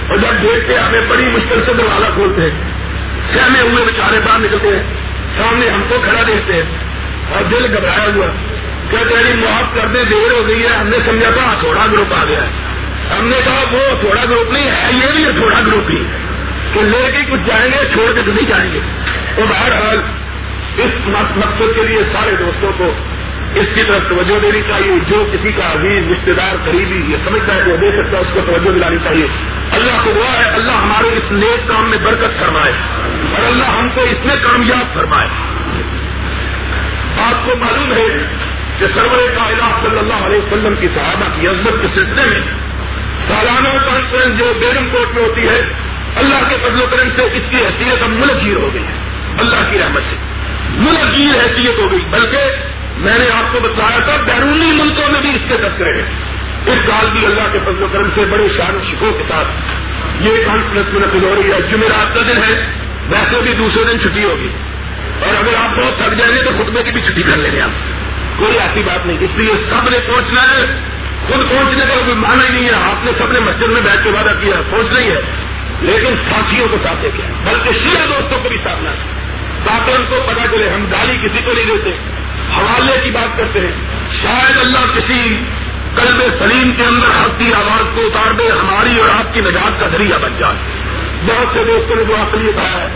اور جب دیکھتے ہمیں بڑی مشکل سے دروازہ کھولتے ہیں۔ سہمے ہوئے بیچارے باہر نکلتے ہیں۔ سامنے ہم کو کھڑا دیکھتے ہیں۔ اور دل گھبرایا ہوا۔ کہتے ہیں معاف کر دیر ہو گئی ہے۔ ہم نے سمجھا تھا، تھوڑا گروپ آ گیا ہے۔ ہم نے کہا، وہ تھوڑا گروپ نہیں ہے، یہ بھی تھوڑا گروپ ہی تو لے کے کچھ جائیں گے، چھوڑ کے تو نہیں جائیں گے۔ تو بہرحال اس مقصد کے لیے سارے دوستوں کو اس کی طرف توجہ دینی چاہیے، جو کسی کا عزیز رشتے دار، قریبی، یہ سمجھتا ہے کہ وہ دے سکتا ہے، اس کو توجہ دلانی چاہیے۔ اللہ کو دعا ہے، اللہ ہمارے اس نیک کام میں برکت فرمائے۔ اور اللہ ہم کو اس میں کامیاب فرمائے۔ آپ کو معلوم ہے کہ سرور کائنات صلی اللہ علیہ وسلم کی صحابہ کی عزت کے سلسلے میں سالانہ کانفرنس جو بیرم کوٹ میں ہوتی ہے، اللہ کے فضل و کرم سے اس کی حیثیت اب ملک گیر ہو گئی ہے۔ اللہ کی رحمت سے۔ ملک حیثیت ہو گئی، بلکہ میں نے آپ کو بتایا تھا، بیرونی ملکوں میں بھی اس کے تذکرے ہیں۔ اس سال بھی اللہ کے فضل و کرم سے بڑے شان شکو کے ساتھ۔ یہ کانفرنس منعقد ہو رہی ہے جمعرات کا دن ہے، ویسے بھی دوسرے دن چھٹی ہوگی۔ اور اگر آپ بہت تھک جائیں گے تو خطبے کی بھی چھٹی کر لیں گے آپ۔ کوئی ایسی بات نہیں، اس لیے سب نے پہنچنا ہے۔ خود پہنچنے کا کوئی مانا ہی نہیں ہے۔ آپ نے سب نے مسجد میں بیٹھ کے وعدہ کیا، پہنچ نہیں ہے۔ لیکن ساتھیوں کو ساتھ کیا بلکہ شیعہ دوستوں کو بھی ساتھنا ہے۔ تاکہ ان کو پتا چلے ہم گالی کسی کو نہیں دیتے۔ حوالے کی بات کرتے ہیں۔ شاید اللہ کسی قلب سلیم کے اندر حق کی آواز کو اتار دے، ہماری اور آپ کی نجات کا ذریعہ بن جائے۔ بہت سے دوستوں نے جو آپ لیے کہا ہے،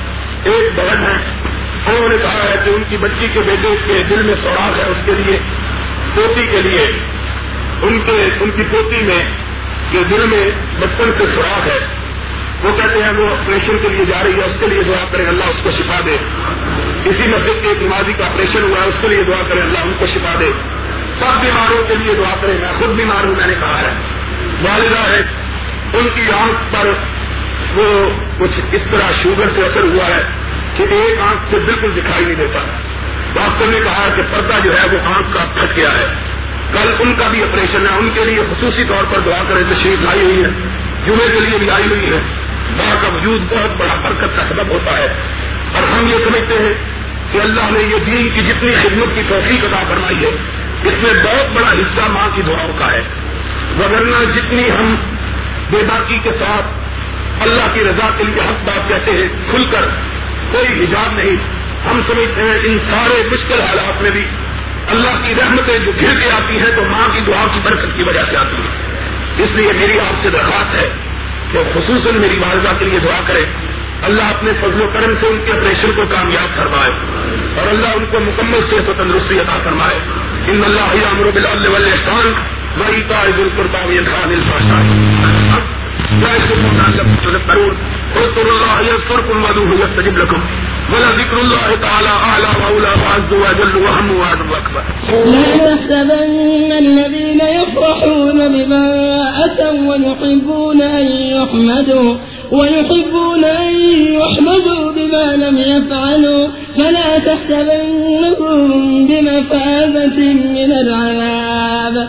ایک بہن ہے، انہوں نے کہا ہے کہ ان کی بچی کے بیٹے کے دل میں سوراخ ہے اس کے لیے، پوتی کے لیے۔ ان کے، ان کی پوتی میں جو دل میں بچپن سے سوراخ ہے۔ وہ کہتے ہیں وہ آپریشن کے لیے جا رہی ہے، اس کے لیے دعا کریں، اللہ اس کو شفا دے۔ اسی مسجد کے ایک نمازی کا آپریشن ہوا ہے اس کے لیے دعا کریں، اللہ ان کو شفا دے۔ سب بیماروں کے لیے دعا کریں، میں خود بیمار ہوں، میں نے کہا ہے۔ والدہ ہے، ان کی آنکھ پر وہ کچھ اس طرح شوگر سے اثر ہوا ہے کہ ایک آنکھ سے بالکل دکھائی نہیں دیتا۔ ڈاکٹر نے کہا کہ پردہ جو ہے، وہ آنکھ کا پھٹ گیا ہے۔ کل ان کا بھی آپریشن ہے، ان کے لیے خصوصی طور پر دعا کریں، تشریف لائی ہوئی ہے۔ جمعے کے لیے بھی آئی ہوئی ہے۔ ماں کا وجود بہت بڑا برکت کا سبب ہوتا ہے۔ اور ہم یہ سمجھتے ہیں کہ اللہ نے یہ دین کی جتنی خدمت کی توفیق عطا فرمائی ہے، اس میں بہت بڑا حصہ ماں کی دعاؤں کا ہے۔ وغیرہ جتنی ہم بے باقی کے ساتھ اللہ کی رضا کے لیے حق بات کہتے ہیں، کھل کر کوئی حجاب نہیں۔ ہم سمجھتے ہیں ان سارے مشکل حالات میں بھی اللہ کی رحمتیں جو گھر کے آتی ہیں، تو ماں کی دعا کی برکت کی وجہ سے آتی ہے اس لیے میری آپ سے درخواست ہے کہ خصوصاً میری والدہ کے لیے دعا کرے۔ اللہ اپنے فضل و کرم سے ان کے آپریشن کو کامیاب فرمائے اور اللہ ان کو مکمل صحت و تندرستی عطا فرمائے۔ ان اللہ امر بلال احسان وہی کا عید القربا خان الفاشائی لا تحسبن الذين يفرحون بما اتوا ويحبون ان يحمدوا، ويحبون أن يحمدوا بما لم يفعلوا. فلا تحسبنهم بمفازة من العذاب.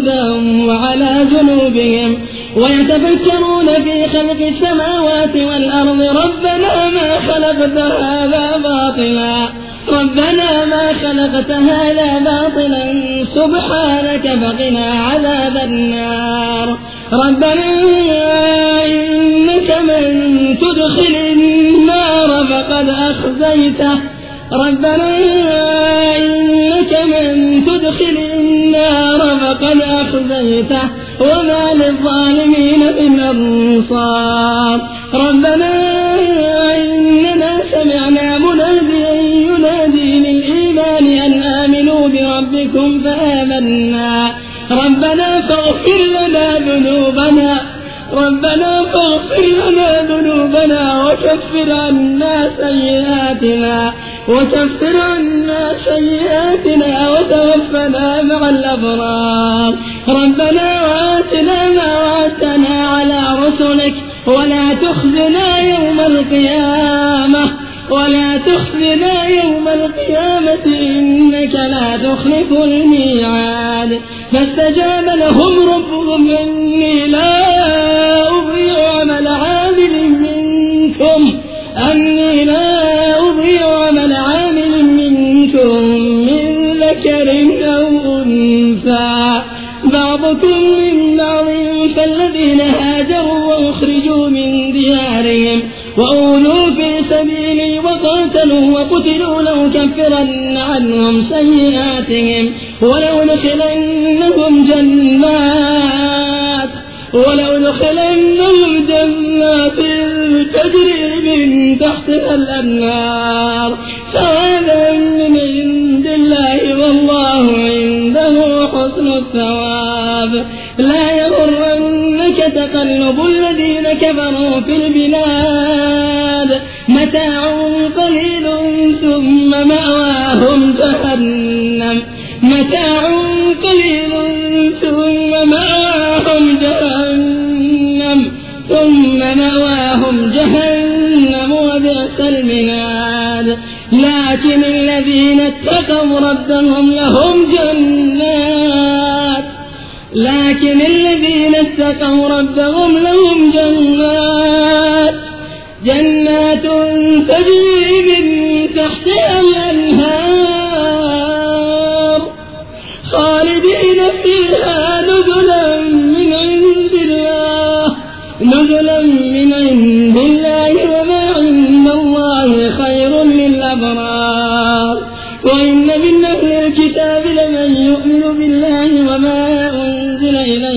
وقعودا وعلى جنوبهم ويتفكرون في خلق السماوات والأرض ربنا ما خلقت هذا باطلا ربنا ما خلقت هذا باطلا سبحانك فقنا عذاب النار ربنا إنك من تدخل النار فقد أخزيته ربنا إنك من تدخل النار فقد أخزيته وما للظالمين من أنصار ربنا إننا سمعنا مناديا ينادي للإيمان أن آمنوا بربكم فآمنا ربنا فاغفر لنا ذنوبنا ربنا فاغفر لنا ذنوبنا وكفر عنا سيئاتنا وكفر عنا سيئاتنا وتوفنا مع الأبرار. ربنا وآتنا ما وعدتنا على رسلك ولا تخزنا يوم القيامة ولا تخزنا يوم القيامة إنك لا تخلف الميعاد. فاستجاب لهم ربهم إني لا فالذين هاجروا وأخرجوا من ديارهم وأولوا في سبيلي وقاتلوا وقتلوا لأكفرن عنهم سيئاتهم ولأدخلنهم جنات ولأدخلنهم جنات تجري من تحتها الأنهار ثوابا من عند الله والله عنده حسن الثواب لا يغرنك تقلب الذين كفروا في البلاد متاع قليل ثم مأواهم جهنم. متاع قليل ثم مأواهم جهنم. ثم مأواهم جهنم وبئس المناد لكن الذين اتقوا ربهم لهم جنات لكن الذين اتقوا ربهم لهم جنات جنات تجري من تحتها الأنهار، خالدين فيها نزلا من عند الله، نزلا من عند الله وما عند الله خير للأبرار. وإن من أهل الكتاب لمن يؤمن بالله وما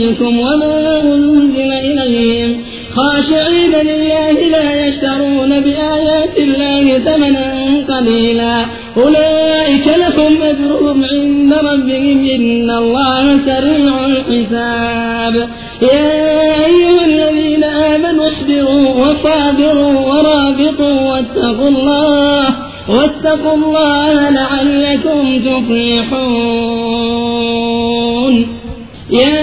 أنزل إليكم وما أنزل إليهم. خاشعين لله لا يشترون بآيات الله ثمنا قليلا. أولئك لهم أجرهم عند ربهم إن الله سريع الحساب. يا أيها الذين آمنوا اصبروا وصابروا ورابطوا واتقوا الله واتقوا الله لعلكم تفلحون. يا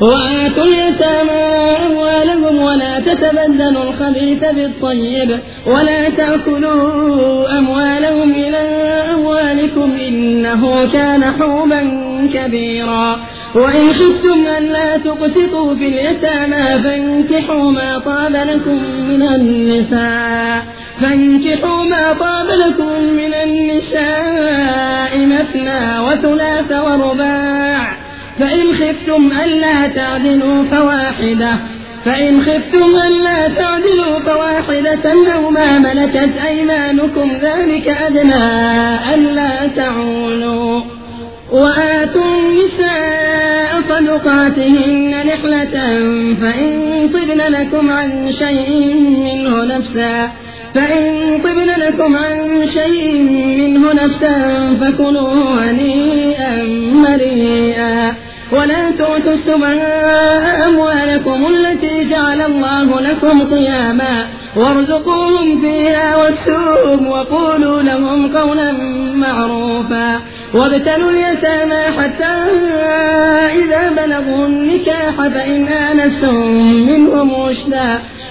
وآتوا اليتامى أموالهم ولا تتبدلوا الخبيث بالطيب ولا تأكلوا أموالهم إلى أموالكم إنه كان حوبا كبيرا. وإن خفتم ألا تقسطوا في اليتامى فانكحوا ما طاب لكم من النساء فانكحوا ما طاب لكم من النساء مثنى وثلاث ورباع فإن خفتم ألا تعدلوا فواحدة. فإن خفتم ألا تعدلوا فواحدة أو ما ملكت أيمانكم ذلك أدنى ألا تعولوا. وآتوا النساء صدقاتهن نحلة فإن طبن لكم عن شيء منه نفسا. فإن طبن لكم عن شيء منه نفسا فكلوا هنيئا مريئا ولا تؤتوا السفهاء أموالكم التي جعل الله لكم قياما وارزقوهم فيها واكسوهم وقولوا لهم قولا معروفا وابتلوا اليتامى حتى إذا بلغوا النكاح فإن آنستم منهم رشدا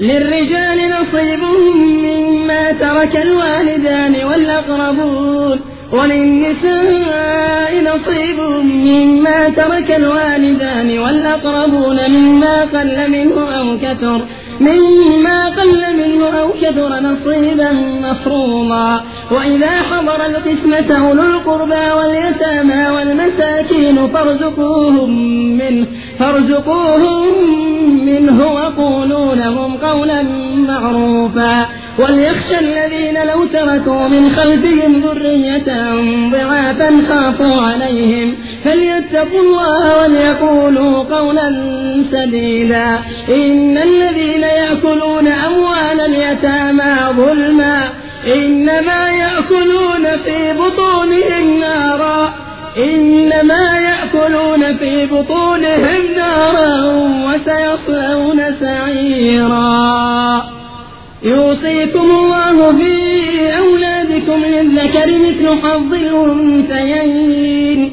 للرجال نصيب مما ترك الوالدان والأقربون وللنساء نصيب مما ترك الوالدان والأقربون مما قل منه أو كثر مما قل منه أو كثر نصيبا مفروضا. وإذا حضر القسمة أولو القربى واليتامى والمساكين فارزقوهم منه فارزقوهم منه وقولوا لهم قولا معروفا. وليخشى الذين لو تركوا من خلفهم ذرية ضعافا خافوا عليهم. فليتقوا الله وليقولوا قولا سديدا. إن الذين يأكلون أموال اليتامى ظلما. إنما يأكلون في بطونهم نارا. إنما يأكلون في بطونهم نارا وسيصلون سعيرا. يوصيكم الله في أولادكم للذكر مثل حظ الأنثيين.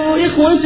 إخوة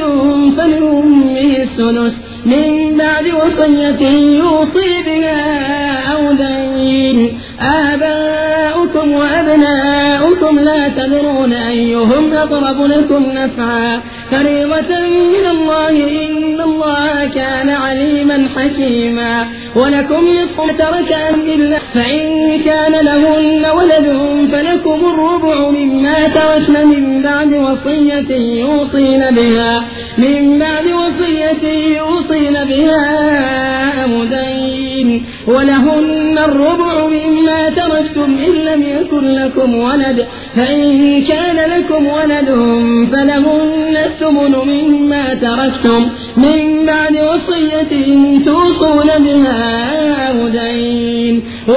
فلأمه السدس من بعد وصية يوصي بها أو دين. آباؤكم وأبناؤكم لا تدرون أيهم أقرب لكم نفعا. فريضة من الله إن الله كان عليما حكيما. ولكم نصف ترك إلا فإن كان لهن ولد فلكم الربع مما تركن من بعد وصية يوصين بها، من بعد وصية يوصين بها أمدين ولهن الربع مما تركتم إن لم يكن لكم ولد، فإن كان لكم ولد فلهن الثمن مما تركتم، من بعد وصية توصون بها أو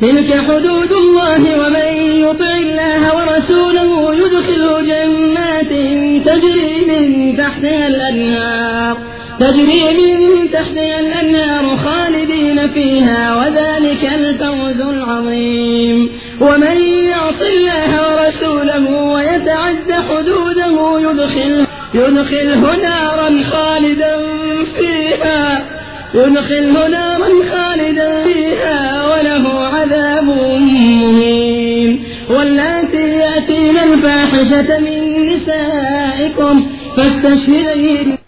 تلك حدود الله ومن يطع الله ورسوله يدخله جنات تجري من تحتها الأنهار، تجري من تحتها الأنهار خالدين فيها وذلك الفوز العظيم. ومن يعص الله ورسوله ويتعد حدوده يدخله يدخله نارا خالدا فيها. يدخله نارا خالدا فيها وله عذاب مهين واللاتي يأتين الفاحشة من نسائكم فاستشهدين